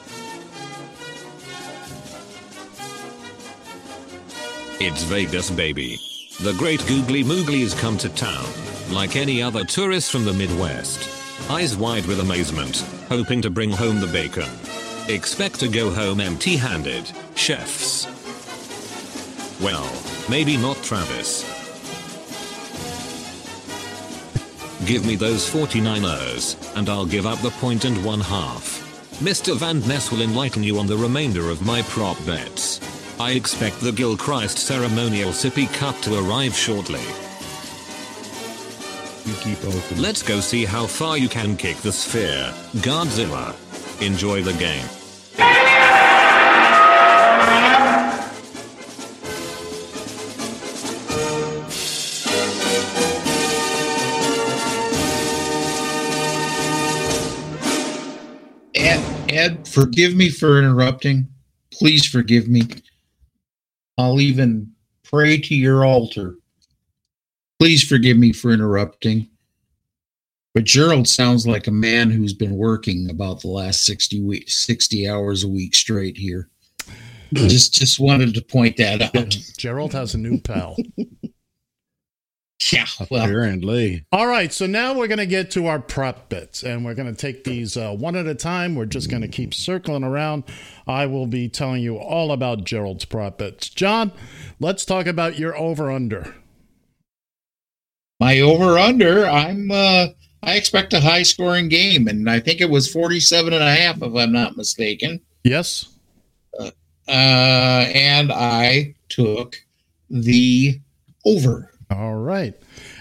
It's Vegas, baby. The great Googly Mooglies come to town, like any other tourist from the Midwest. Eyes wide with amazement, hoping to bring home the bacon. Expect to go home empty handed, chefs. Well, maybe not Travis. Give me those 49ers, and I'll give up the point and one half. Mr. Van Ness will enlighten you on the remainder of my prop bets. I expect the Gilchrist ceremonial sippy cup to arrive shortly. You keep open. Let's go see how far you can kick the sphere, Godzilla. Enjoy the game. Ed, Ed, forgive me for interrupting. Please forgive me. I'll even pray to your altar. Please forgive me for interrupting. But Gerald sounds like a man who's been working about the last 60 weeks, 60 hours a week straight here. just just wanted to point that out. Gerald has a new pal. yeah, well, Apparently. All right, so now we're going to get to our prop bets, and we're going to take these uh, one at a time. We're just going to keep circling around. I will be telling you all about Gerald's prop bets. John, let's talk about your over under. My over under, I'm uh I expect a high scoring game and I think it was 47 and a half if I'm not mistaken. Yes. Uh and I took the over. All right.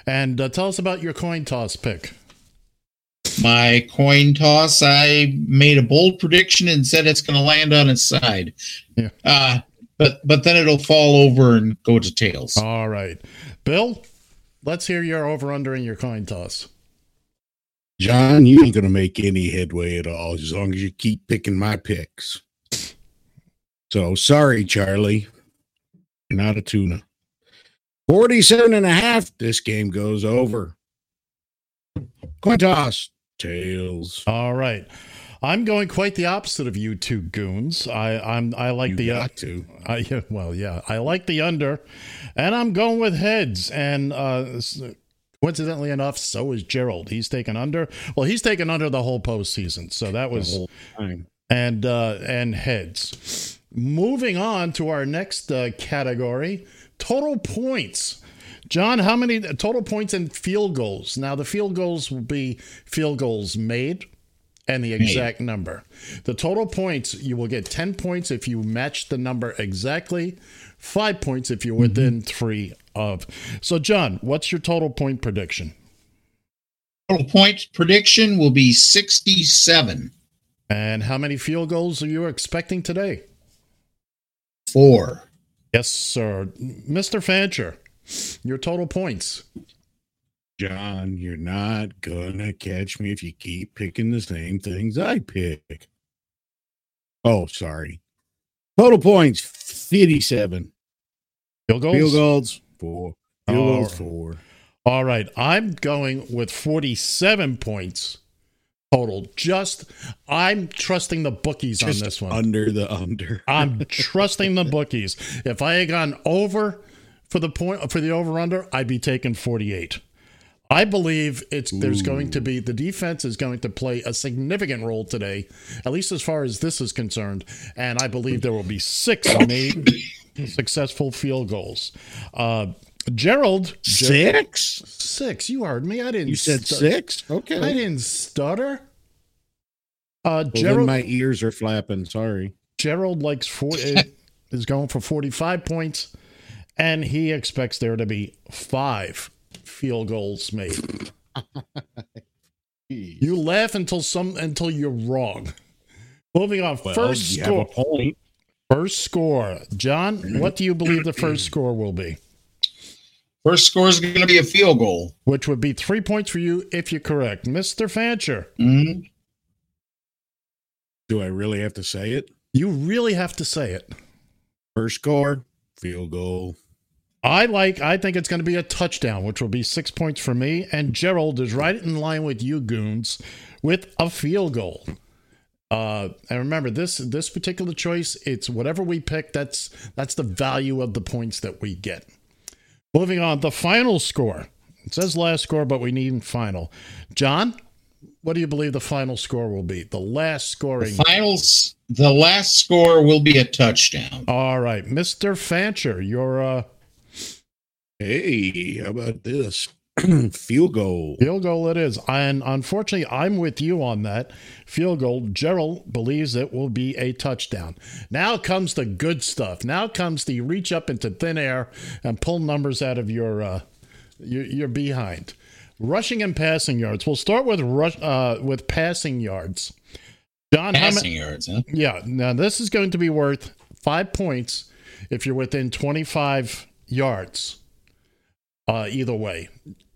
And uh, tell us about your coin toss pick. My coin toss, I made a bold prediction and said it's going to land on its side. Yeah. Uh but but then it'll fall over and go to tails. All right. Bill, let's hear your over under and your coin toss. John, you ain't gonna make any headway at all as long as you keep picking my picks. So sorry, Charlie. You're not a tuna. 47 and a half. This game goes over. Coin toss. Tails. All right. I'm going quite the opposite of you two goons. I, I'm I like You the got to. I well yeah I like the under, and I'm going with heads. And uh, coincidentally enough, so is Gerald. He's taken under. Well, he's taken under the whole postseason. So that was and uh, and heads. Moving on to our next uh, category, total points. John, how many total points and field goals? Now the field goals will be field goals made and the exact number. The total points you will get 10 points if you match the number exactly, 5 points if you're mm-hmm. within 3 of. So John, what's your total point prediction? Total point prediction will be 67. And how many field goals are you expecting today? 4. Yes, sir. Mr. Fancher, your total points. John, you're not gonna catch me if you keep picking the same things I pick. Oh, sorry. Total points 57. Field goals? Field goals four. Field goals four. All right. I'm going with 47 points total. Just I'm trusting the bookies Just on this one. under the under. I'm trusting the bookies. If I had gone over for the point for the over under, I'd be taking 48. I believe it's there's going to be the defense is going to play a significant role today, at least as far as this is concerned, and I believe there will be six made successful field goals. Uh, Gerald Six? six. You heard me. I didn't. You said stu- six? Okay. I didn't stutter. Uh, Well, Gerald, my ears are flapping. Sorry. Gerald likes four is going for 45 points and he expects there to be five field goals made. you laugh until some until you're wrong. Moving on, Well, first score. First score. John, what do you believe the first score will be? First score is going to be a field goal. Which would be 3 points for you if you're correct. Mr. Fancher. Mm-hmm. Do I really have to say it? You really have to say it. First score, field goal. I like. I think it's going to be a touchdown, which will be six points for me. And Gerald is right in line with you goons with a field goal. Uh, and remember this this particular choice. It's whatever we pick. That's that's the value of the points that we get. Moving on, the final score. It says last score, but we need final. John, what do you believe the final score will be? The last scoring. The finals. The last score will be a touchdown. All right, Mister Fancher, your uh, Hey, how about this? field goal. Field goal it is. And unfortunately, I'm with you on that. Field goal. Gerald believes it will be a touchdown. Now comes the good stuff. Now comes the reach up into thin air and pull numbers out of your uh, your, your behind. Rushing and passing yards. We'll start with rush uh, with passing yards. John, how Passing ma- yards, huh? Yeah. Now this is going to be worth five points if you're within 25 yards. Uh, either way,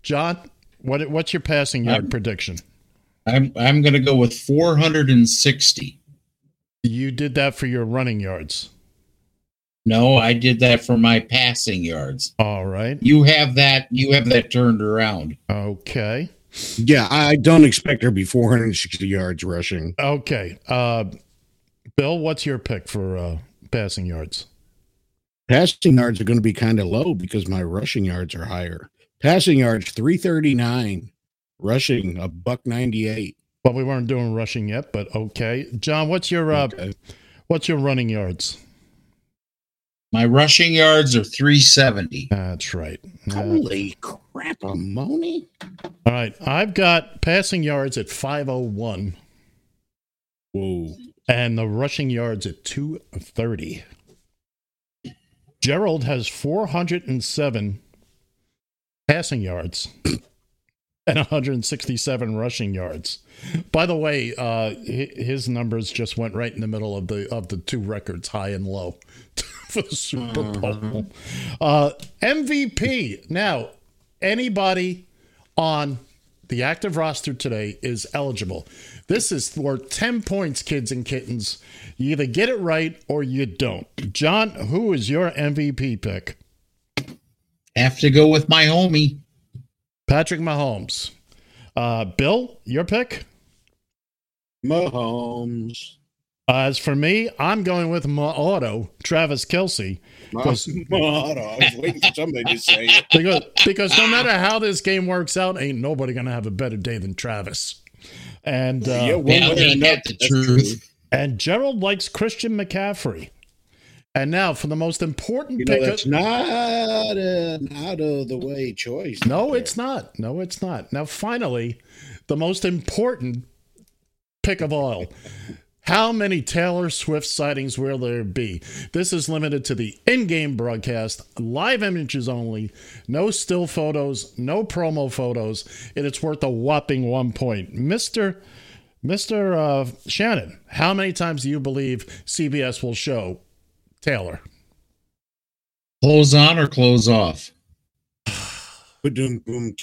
John, what what's your passing yard I'm- prediction? I'm I'm going to go with 460. You did that for your running yards. No, I did that for my passing yards. All right. You have that. You have that turned around. Okay. Yeah, I don't expect her to be 460 yards rushing. Okay. Uh, Bill, what's your pick for uh, passing yards? Passing yards are going to be kind of low because my rushing yards are higher. Passing yards 339, rushing a buck 98. Well, we weren't doing rushing yet, but okay. John, what's your uh, what's your running yards? My rushing yards are 370. That's right. Uh, Holy crap, Amoni. all right. I've got passing yards at 501 Whoa. and the rushing yards at 230. Gerald has 407 passing yards and 167 rushing yards. By the way, uh, his numbers just went right in the middle of the of the two records, high and low, for the Super Bowl. Uh, MVP. Now, anybody on the active roster today is eligible. This is worth 10 points, kids and kittens. You either get it right or you don't. John, who is your MVP pick? Have to go with my homie. Patrick Mahomes. Uh, Bill, your pick? Mahomes. As for me, I'm going with my auto, Travis Kelce. Because, I was waiting for somebody to say it. because, because no matter how this game works out, ain't nobody going to have a better day than Travis. And uh, Yeah, one Yeah, way or ain't another, the truth? and Gerald likes Christian McCaffrey. And now for the most important You know, pick. of- that's not an out of the way choice. No, it's not. No, it's not. Now, finally, the most important pick of all. How many Taylor Swift sightings will there be? This is limited to the in game broadcast, live images only, no still photos, no promo photos, and it's worth a whopping one point. Mr. Mr. Uh, Shannon, how many times do you believe CBS will show Taylor? Close on or close off? Boom,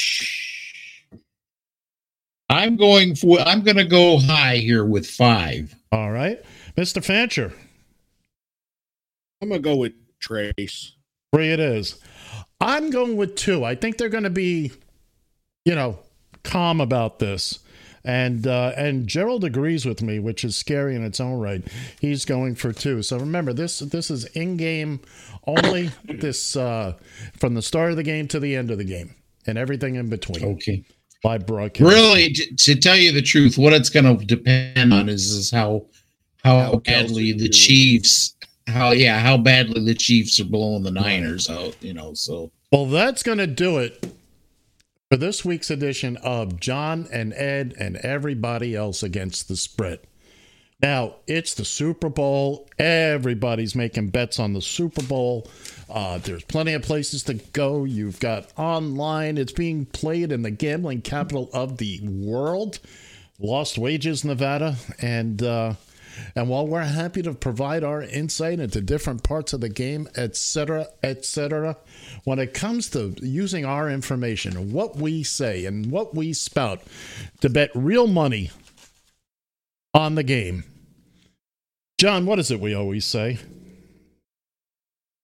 I'm going for. I'm going to go high here with five. All right. Mr. Fancher, I'm gonna go with Trace. Three it is. I'm going with two. I think they're going to be, you know, calm about this. And uh, and Gerald agrees with me, which is scary in its own right. He's going for two. So remember, this this is in game only. this uh, from the start of the game to the end of the game, and everything in between. Okay. By broadcast. Really, t- to tell you the truth, what it's going to depend on is is how how, badly the Chiefs, how yeah, how badly the Chiefs are blowing the Niners out. You know, so Well, that's going to do it for this week's edition of John and Ed and everybody else against the spread. Now, it's the Super Bowl. Everybody's making bets on the Super Bowl. Uh, there's plenty of places to go. You've got online. It's being played in the gambling capital of the world, Lost Wages, Nevada. And uh, and while we're happy to provide our insight into different parts of the game, etc., etc., when it comes to using our information, what we say and what we spout to bet real money on the game, John, what is it we always say?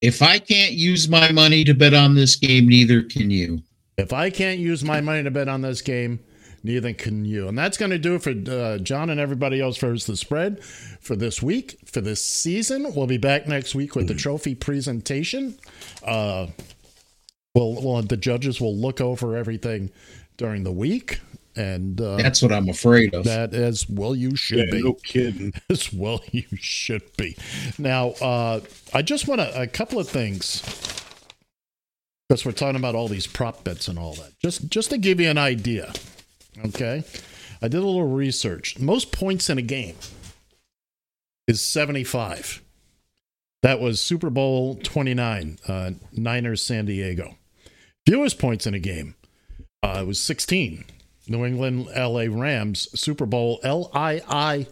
if I can't use my money to bet on this game, neither can you. If I can't use my money to bet on this game, neither can you. And that's going to do it for uh, John and everybody else for the spread for this week, for this season. We'll be back next week with the trophy presentation. Uh, we'll, well, the judges will look over everything during the week. And uh, That's what I'm afraid of. That as well you should Yeah, be. no kidding. As well you should be. Now, uh, I just want to, a couple of things because we're talking about all these prop bets and all that. Just just to give you an idea, okay? I did a little research. Most points in a game is 75. That was Super Bowl 29, uh, Niners San Diego. Fewest points in a game uh, it was 16. New England LA Rams Super Bowl L I I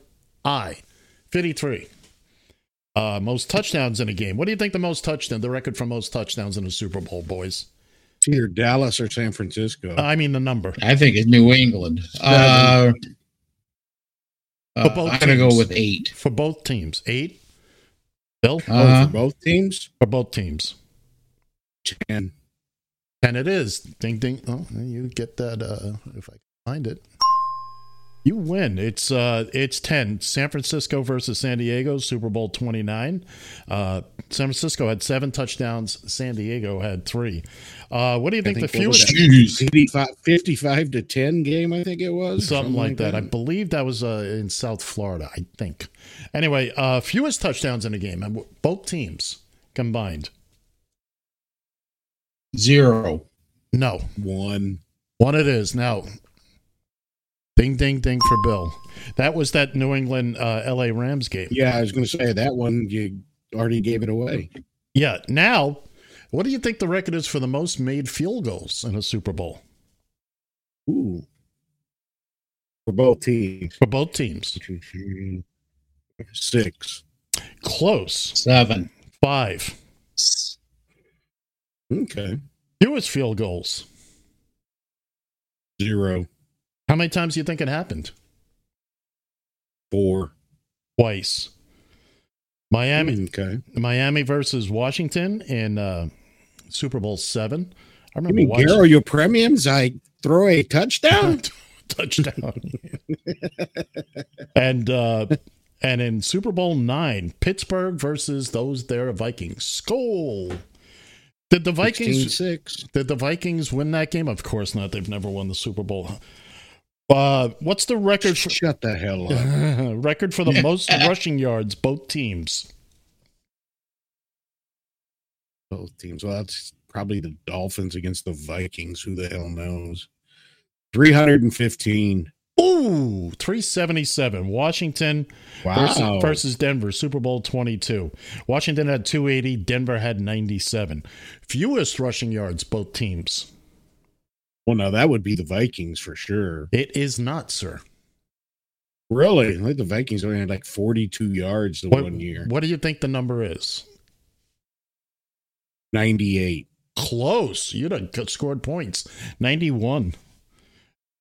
I 53. Uh, most touchdowns in a game. What do you think the most touchdown, the record for most touchdowns in a Super Bowl, boys? It's either Dallas or San Francisco. I mean the number. I think it's New England. Uh, For uh, both I'm gonna go teams. with eight. For both teams. Eight? Bill? Oh, Uh-huh. for both teams? For both teams. Ten. And it is. Ding ding. Oh, you get that uh if I can find it. You win. It's uh it's 10. San Francisco versus San Diego, Super Bowl 29. Uh San Francisco had 7 touchdowns, San Diego had 3. Uh what do you think, the was fewest that? 55, 55 to 10 game, I think it was. something like that. I believe that was uh, in South Florida, I think. Anyway, uh fewest touchdowns in a game both teams combined. Zero. No. One. One it is. Now, ding, ding, ding for Bill. That was that New England uh, LA Rams game. Yeah, I was going to say that one, you already gave it away. Yeah. Now, what do you think the record is for the most made field goals in a Super Bowl? Ooh. For both teams. For both teams. Six. Close. Seven. Five. Okay. Fewest field goals. Zero. How many times do you think it happened? Four. Twice. Miami. Okay. Miami versus Washington in uh, Super Bowl seven. I You remember mean watching Garo Yepremian's? I throw a touchdown? touchdown. and uh, and in Super Bowl nine, Pittsburgh versus those there Vikings. Skull. Did the Vikings 16-6. Did the Vikings win that game? Of course not. They've never won the Super Bowl. Uh, what's the record? For, Shut the hell up. record for the most rushing yards, both teams. Both teams. Well, that's probably the Dolphins against the Vikings. Who the hell knows? 315. Ooh, 377. Washington versus, versus Denver, Super Bowl 22. Washington had 280, Denver had 97. Fewest rushing yards, both teams. Well, no, that would be the Vikings for sure. It is not, sir. Really? I think the Vikings only had like 42 yards the What, one year. what do you think the number is? 98. Close. You'd have scored points. 91.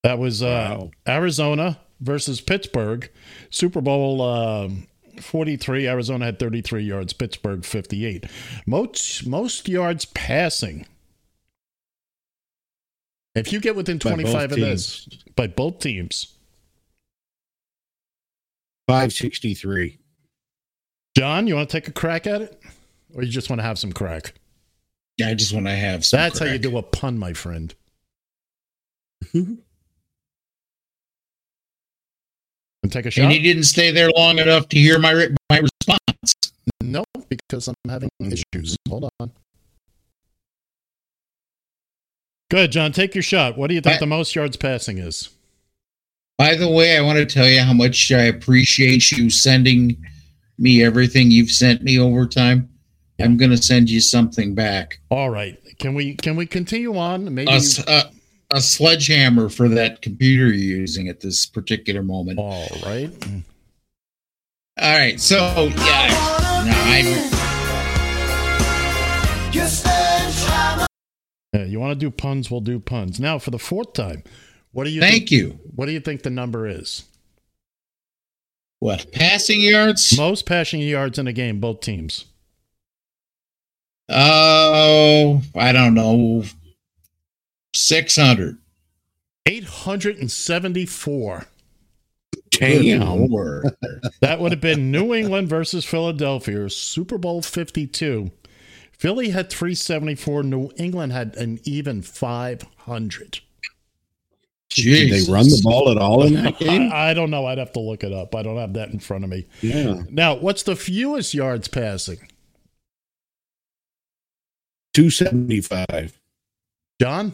That was uh, Wow. Arizona versus Pittsburgh. Super Bowl um 43. Arizona had 33 yards, Pittsburgh 58. Most, most yards passing. If you get within 25 of this, by both teams, 563. John, you want to take a crack at it? Or you just want to have some crack? Yeah, I just want to have some. That's how you do a pun, my friend. and take a shot? And he didn't stay there long enough to hear my my response. No, because I'm having issues. Hold on. Good, John. Take your shot. What do you think I- the most yards passing is? By the way, I want to tell you how much I appreciate you sending me everything you've sent me over time. I'm going to send you something back. All right. Can we can we continue on? Maybe a sledgehammer for that computer you're using at this particular moment. All right. All right. So, yeah. No, I, Yeah, you want to do puns? We'll do puns. Now, for the fourth time, what do you Thank think, you. What do you think the number is? what? Passing yards? Most passing yards in a game, both teams. Oh, I don't know. 600. 874. Damn. Lord. That would have been New England versus Philadelphia, Super Bowl 52. Philly had 374. New England had an even 500. Did they run the ball at all in that game? I, I don't know. I'd have to look it up. I don't have that in front of me. Yeah. Now, what's the fewest yards passing? 275. John?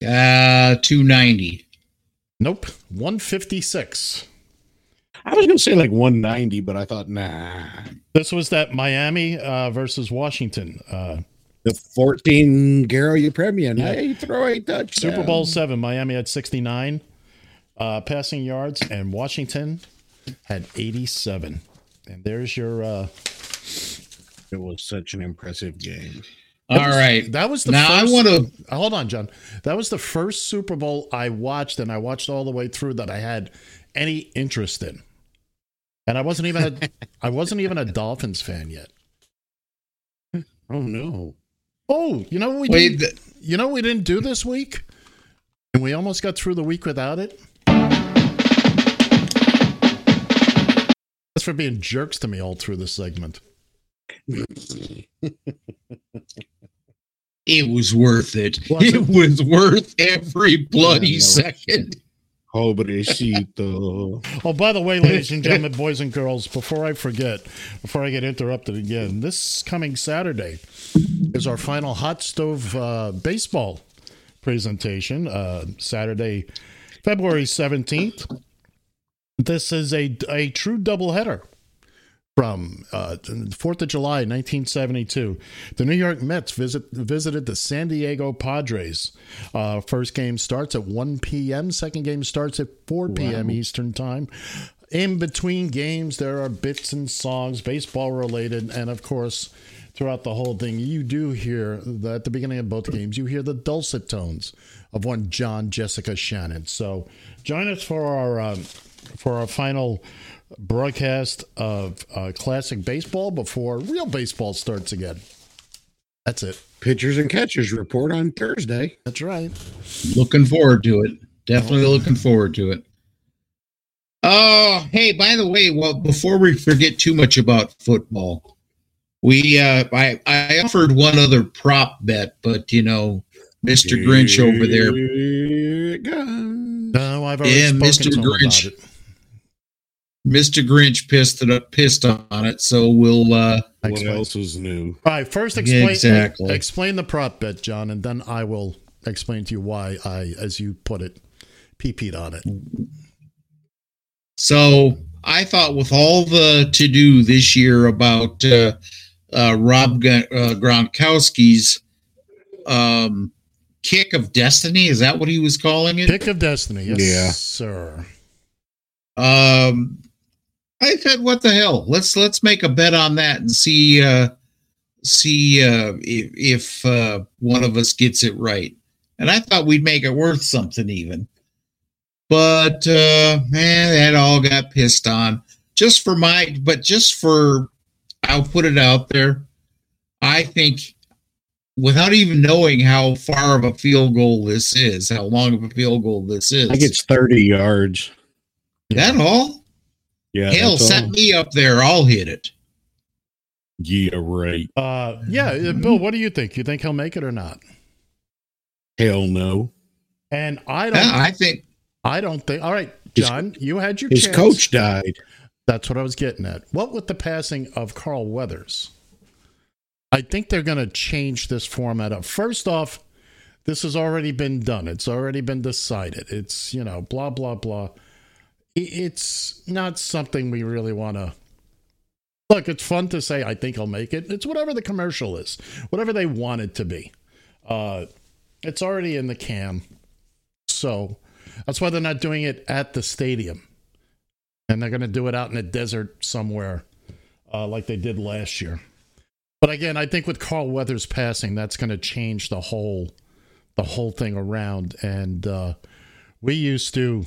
Uh, 290. Nope. 156. I was going to say like 190, but I thought, nah. This was that Miami uh, versus Washington. Uh, The 14 Garo Yepremian. Yeah. Hey, throw a touchdown. Super Bowl seven. Miami had 69 uh, passing yards, and Washington had 87. And there's your. Uh, It was such an impressive game. All right. That was the Now I want to. Hold on, John. That was the first Super Bowl I watched, and I watched all the way through that I had any interest in. And I wasn't even a, I wasn't even a Dolphins fan yet. Oh, no. Oh, you know what we Wait, didn't, you know what we didn't do this week, and we almost got through the week without it. That's for being jerks to me all through this segment. It was worth it. Was it, it? was worth every bloody Yeah, no. second. Pobrecito. Oh, by the way, ladies and gentlemen, boys and girls, before I forget, before I get interrupted again, this coming Saturday is our final hot stove uh, baseball presentation. Uh, Saturday, February seventeenth. This is a a true doubleheader from uh, 4th of July, 1972. The New York Mets visit, visited the San Diego Padres. Uh, first game starts at 1 p.m., second game starts at 4 p.m. Eastern Time. In between games, there are bits and songs, baseball related, and of course, throughout the whole thing, you do hear the, at the beginning of both games, you hear the dulcet tones of one John Jessica Shannon. So join us for our um, for our final broadcast of uh, classic baseball before real baseball starts again. That's it. Pitchers and catchers report on Thursday. That's right. Looking forward to it. Definitely looking forward to it. Oh, hey, by the way, well, before we forget too much about football, we uh I, I offered one other prop bet, but you know, Mr. Grinch over there. Here. No, I've already Yeah, spoken Mr. to him Grinch. About it. Mr. Grinch pissed it up pissed on it, so we'll uh What Explain. else is new? All right, first explain Exactly. explain the prop bet, John, and then I will explain to you why I, as you put it, pee-peed on it. So I thought with all the to do this year about uh, uh, Rob G- uh, Gronkowski's um, kick of destiny, is that what he was calling it? Kick of destiny, yes, Yeah. sir. Um, I said, what the hell? Let's let's make a bet on that and see uh, see uh, if, if uh, one of us gets it right. And I thought we'd make it worth something even. But uh, man, that all got pissed on. Just for my, but just for, I'll put it out there. I think, without even knowing how far of a field goal this is, how long of a field goal this is, I think it's 30 yards. That all? Yeah. Hell, that's set all. me up there. I'll hit it. Yeah, right. Uh, yeah, uh, Bill, what do you think? You think he'll make it or not? Hell no. And I don't. Yeah, I think I don't think. All right, His- John, you had your chance. His chance. coach died. That's what I was getting at. What with the passing of Carl Weathers? I think they're going to change this format up. First off, this has already been done. It's already been decided. It's, you know, blah, blah, blah. It's not something we really want to. Look, it's fun to say, I think I'll make it. It's whatever the commercial is, whatever they want it to be. Uh, it's already in the can. So that's why they're not doing it at the stadium and they're going to do it out in the desert somewhere, uh, like they did last year. But again, I think with Carl Weathers passing, that's going to change the whole, the whole thing around. And uh, we used to,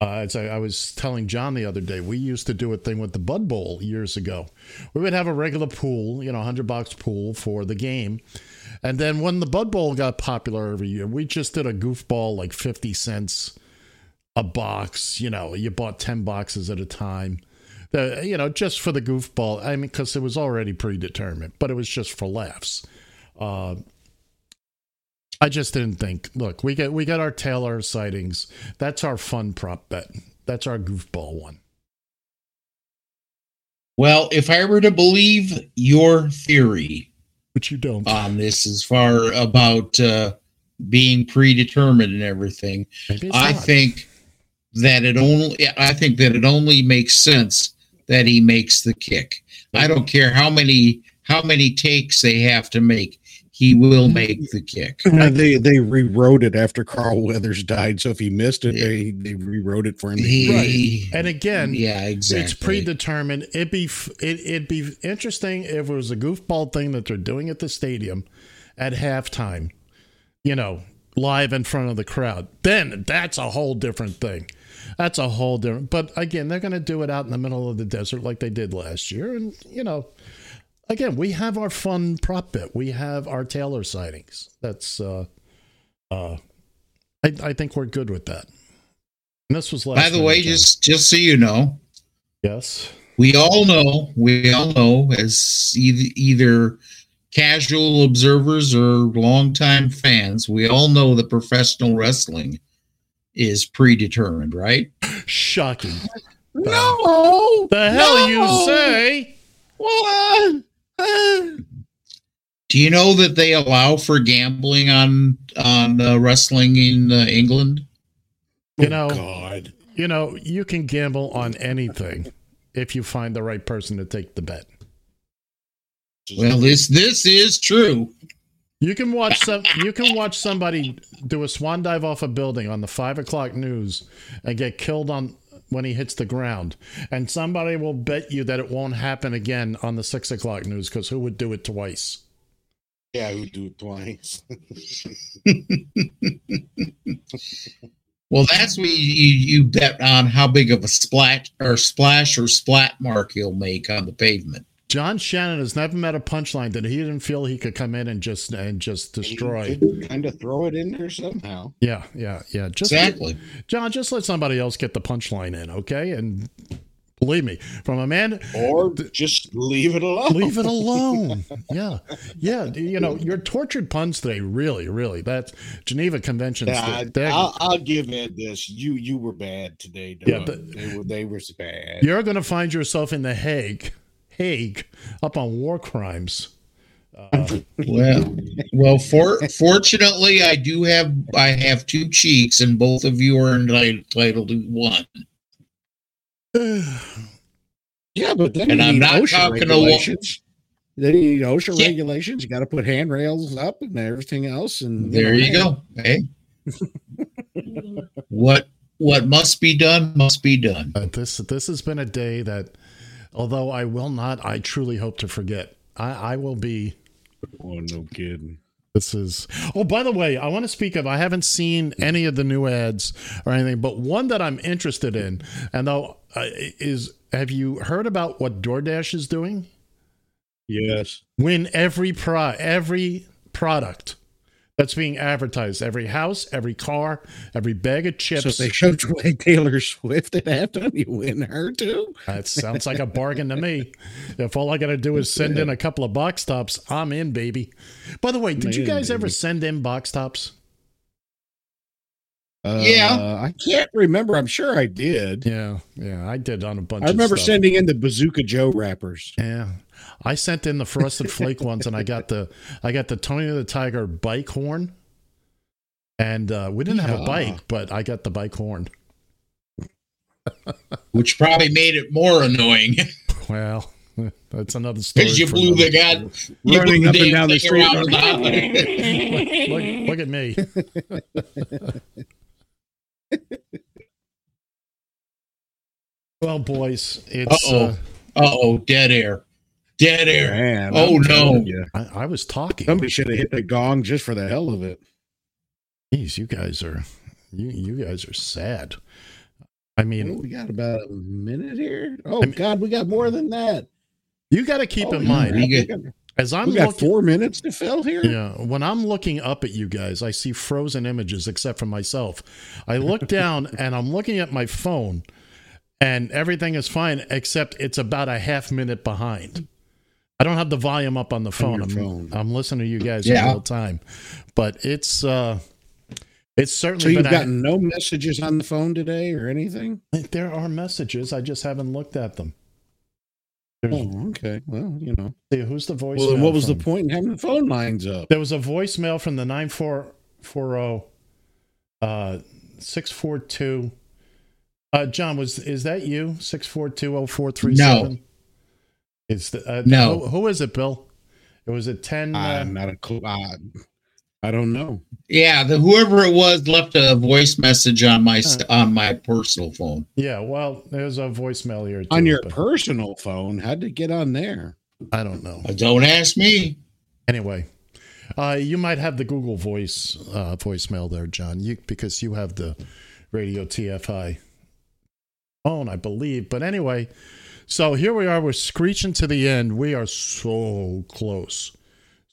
uh, as I, I was telling John the other day, we used to do a thing with the Bud Bowl years ago. We would have a regular pool, you know, hundred bucks pool for the game, and then when the Bud Bowl got popular every year, we just did a goofball like fifty cents a box. You know, you bought 10 boxes at a time. You know, just for the goofball. I mean, because it was already predetermined, but it was just for laughs. Uh, I just didn't think. Look, we get we got our Taylor sightings. That's our fun prop bet. That's our goofball one. Well, if I were to believe your theory, but you don't on this, as far about uh, being predetermined and everything, I not. think that it only. I think that it only makes sense that he makes the kick. I don't care how many how many takes they have to make. He will mm-hmm. make the kick. They they rewrote it after Carl Weathers died. So if he missed it, they they rewrote it for him. He- And again, Yeah, exactly. It's predetermined. It'd be it, it'd be interesting if it was a goofball thing that they're doing at the stadium at halftime. You know, live in front of the crowd. Then that's a whole different thing. That's a whole different. But again, they're going to do it out in the middle of the desert like they did last year, and you know. Again, we have our fun prop bet. We have our Taylor sightings. That's, uh, uh, I, I think we're good with that. And this was last. By the way, John. just just so you know, yes, we all know, we all know, as either, either casual observers or longtime fans, we all know that professional wrestling is predetermined, right? Shocking. No, the hell you say? What? Do you know that they allow for gambling on on uh, wrestling in uh, England? You know, you know, you can gamble on anything if you find the right person to take the bet. Well, this this is true. You can watch some. You can watch somebody do a swan dive off a building on the five o'clock news and get killed on when he hits the ground, and somebody will bet you that it won't happen again on the six o'clock news because who would do it twice? Yeah, who'd do it twice? Well, that's where you, you bet on how big of a splat or splash or splat mark he'll make on the pavement. John Shannon has never met a punchline that he didn't feel he could come in and just and just destroy. Kind of throw it in there somehow. Yeah, yeah, yeah. Just Exactly. John, just let somebody else get the punchline in, okay? And believe me, from a man Or just leave it alone. leave it alone. yeah. Yeah. You know, your tortured puns today, really, really. That Geneva Convention. Yeah, I'll, I'll give Ed this. You you were bad today. Dog. Yeah, but- they were they were bad. you're going to find yourself in the Hague, Hague, up on war crimes. Uh, Well, well, for, fortunately, I do have I have two cheeks, and both of you are entitled to one. Yeah, but then And you I'm need not OSHA talking to one- regulations. Then you need OSHA Yeah. regulations. You got to put handrails up and everything else. And There you go. Hey, what what must be done must be done. Uh, this this has been a day that, although I will not, I truly hope to forget. I, I will be. Oh no kidding. This is. Oh, by the way, I want to speak of. I haven't seen any of the new ads or anything, but one that I'm interested in, and though uh, is, have you heard about what DoorDash is doing? Yes. Win every pro every product That's being advertised. Every house, every car, every bag of chips. So if they showed Taylor Swift at halftime, you win her too. That sounds like a bargain to me. If all I got to do is send in a couple of box tops, I'm in, baby. By the way, did you Man, guys ever send in box tops? Uh, Yeah. I can't remember. I'm sure I did. Yeah, yeah, I did on a bunch. Of. I remember of stuff. sending in the Bazooka Joe wrappers. Yeah, I sent in the frosted flake ones, and I got the I got the Tony the Tiger bike horn, and uh, we didn't have a bike, but I got the bike horn. which probably made it more annoying Well, that's another story. because you blew the another- god you Running up and down the street. around with the look, look at me. well, boys, it's. Uh-oh. Uh, Uh-oh, dead air. Dead air. Man, oh I'm no. I, I was talking. Somebody should have hit the gong just for the hell of it. Jeez, you guys are, you you guys are sad. I Oh, mean, we got about a minute here. Oh God, we got more than that. you got to keep Oh, in mind got, as I'm we got looking. four minutes to fill here. Yeah, when I'm looking up at you guys, I see frozen images except for myself. I look down and I'm looking at my phone, and everything is fine except it's about a half minute behind. I don't have the volume up on the phone. your I'm, phone. I'm listening to you guys Yeah. real time, but it's uh, it's certainly So you've been. a- got no messages on the phone today or anything? there are messages. I just haven't looked at them. There's, Oh, okay. Well, you know. see, who's the voice? Well, what was the point in having the phone lines up? There was a voicemail from the 9440 uh 642 uh John was is that you 6420437 Is the uh, No. who, who is it Bill It was a 10 uh, I'm not a clue. I, I don't know. Yeah, the whoever it was left a voice message on my on my personal phone. Yeah, well, there's a voicemail here too, On your but personal phone, how'd it get on there? I don't know. Don't ask me. Anyway, uh, you might have the Google Voice uh, voicemail there, John, you, because you have the Radio TFI phone, I believe. But anyway, so here we are. We're screeching to the end. We are so close,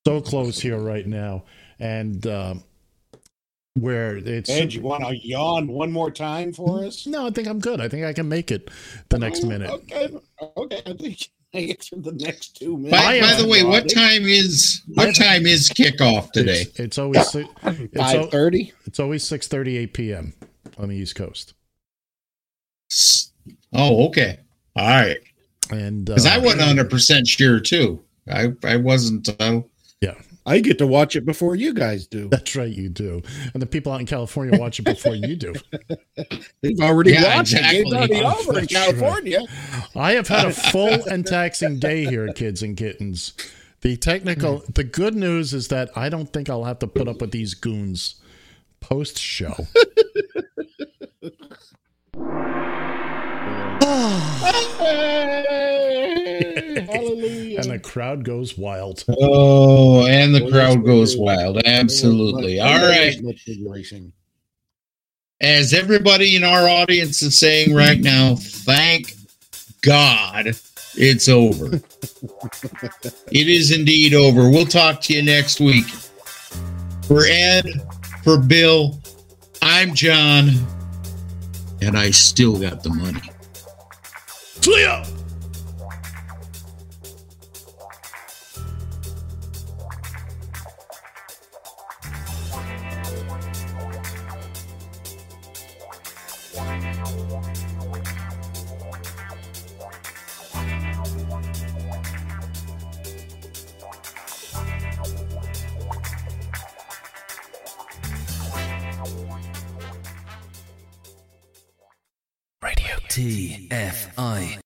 so close here right now, and um, where it's. Ed, you want to yawn one more time for us? No, I think I'm good. I think I can make it the next minute. Okay, okay. I think I get through the next two minutes. By, by the way, what time is what time is kickoff today? It's, it's always it's al- Five thirty. It's always six thirty eight p.m. on the East Coast. Oh, okay. All right. And Because I uh, wasn't hundred percent sure too. I I wasn't. Uh, yeah, I get to watch it before you guys do. that's right. You do, and the people out in California watch it before you do. They've already Yeah, watched it. Game's exactly. already over in That's right. California. I have had a full and taxing day here, kids and kittens. The technical, the good news is that I don't think I'll have to put up with these goons post show. Hallelujah. and the crowd goes wild. oh, and the crowd goes wild. Absolutely. All right. As everybody in our audience is saying right now, thank God it's over. it is indeed over. We'll talk to you next week. For Ed, for Bill, I'm John, and I still got the money. Cleo! TFI.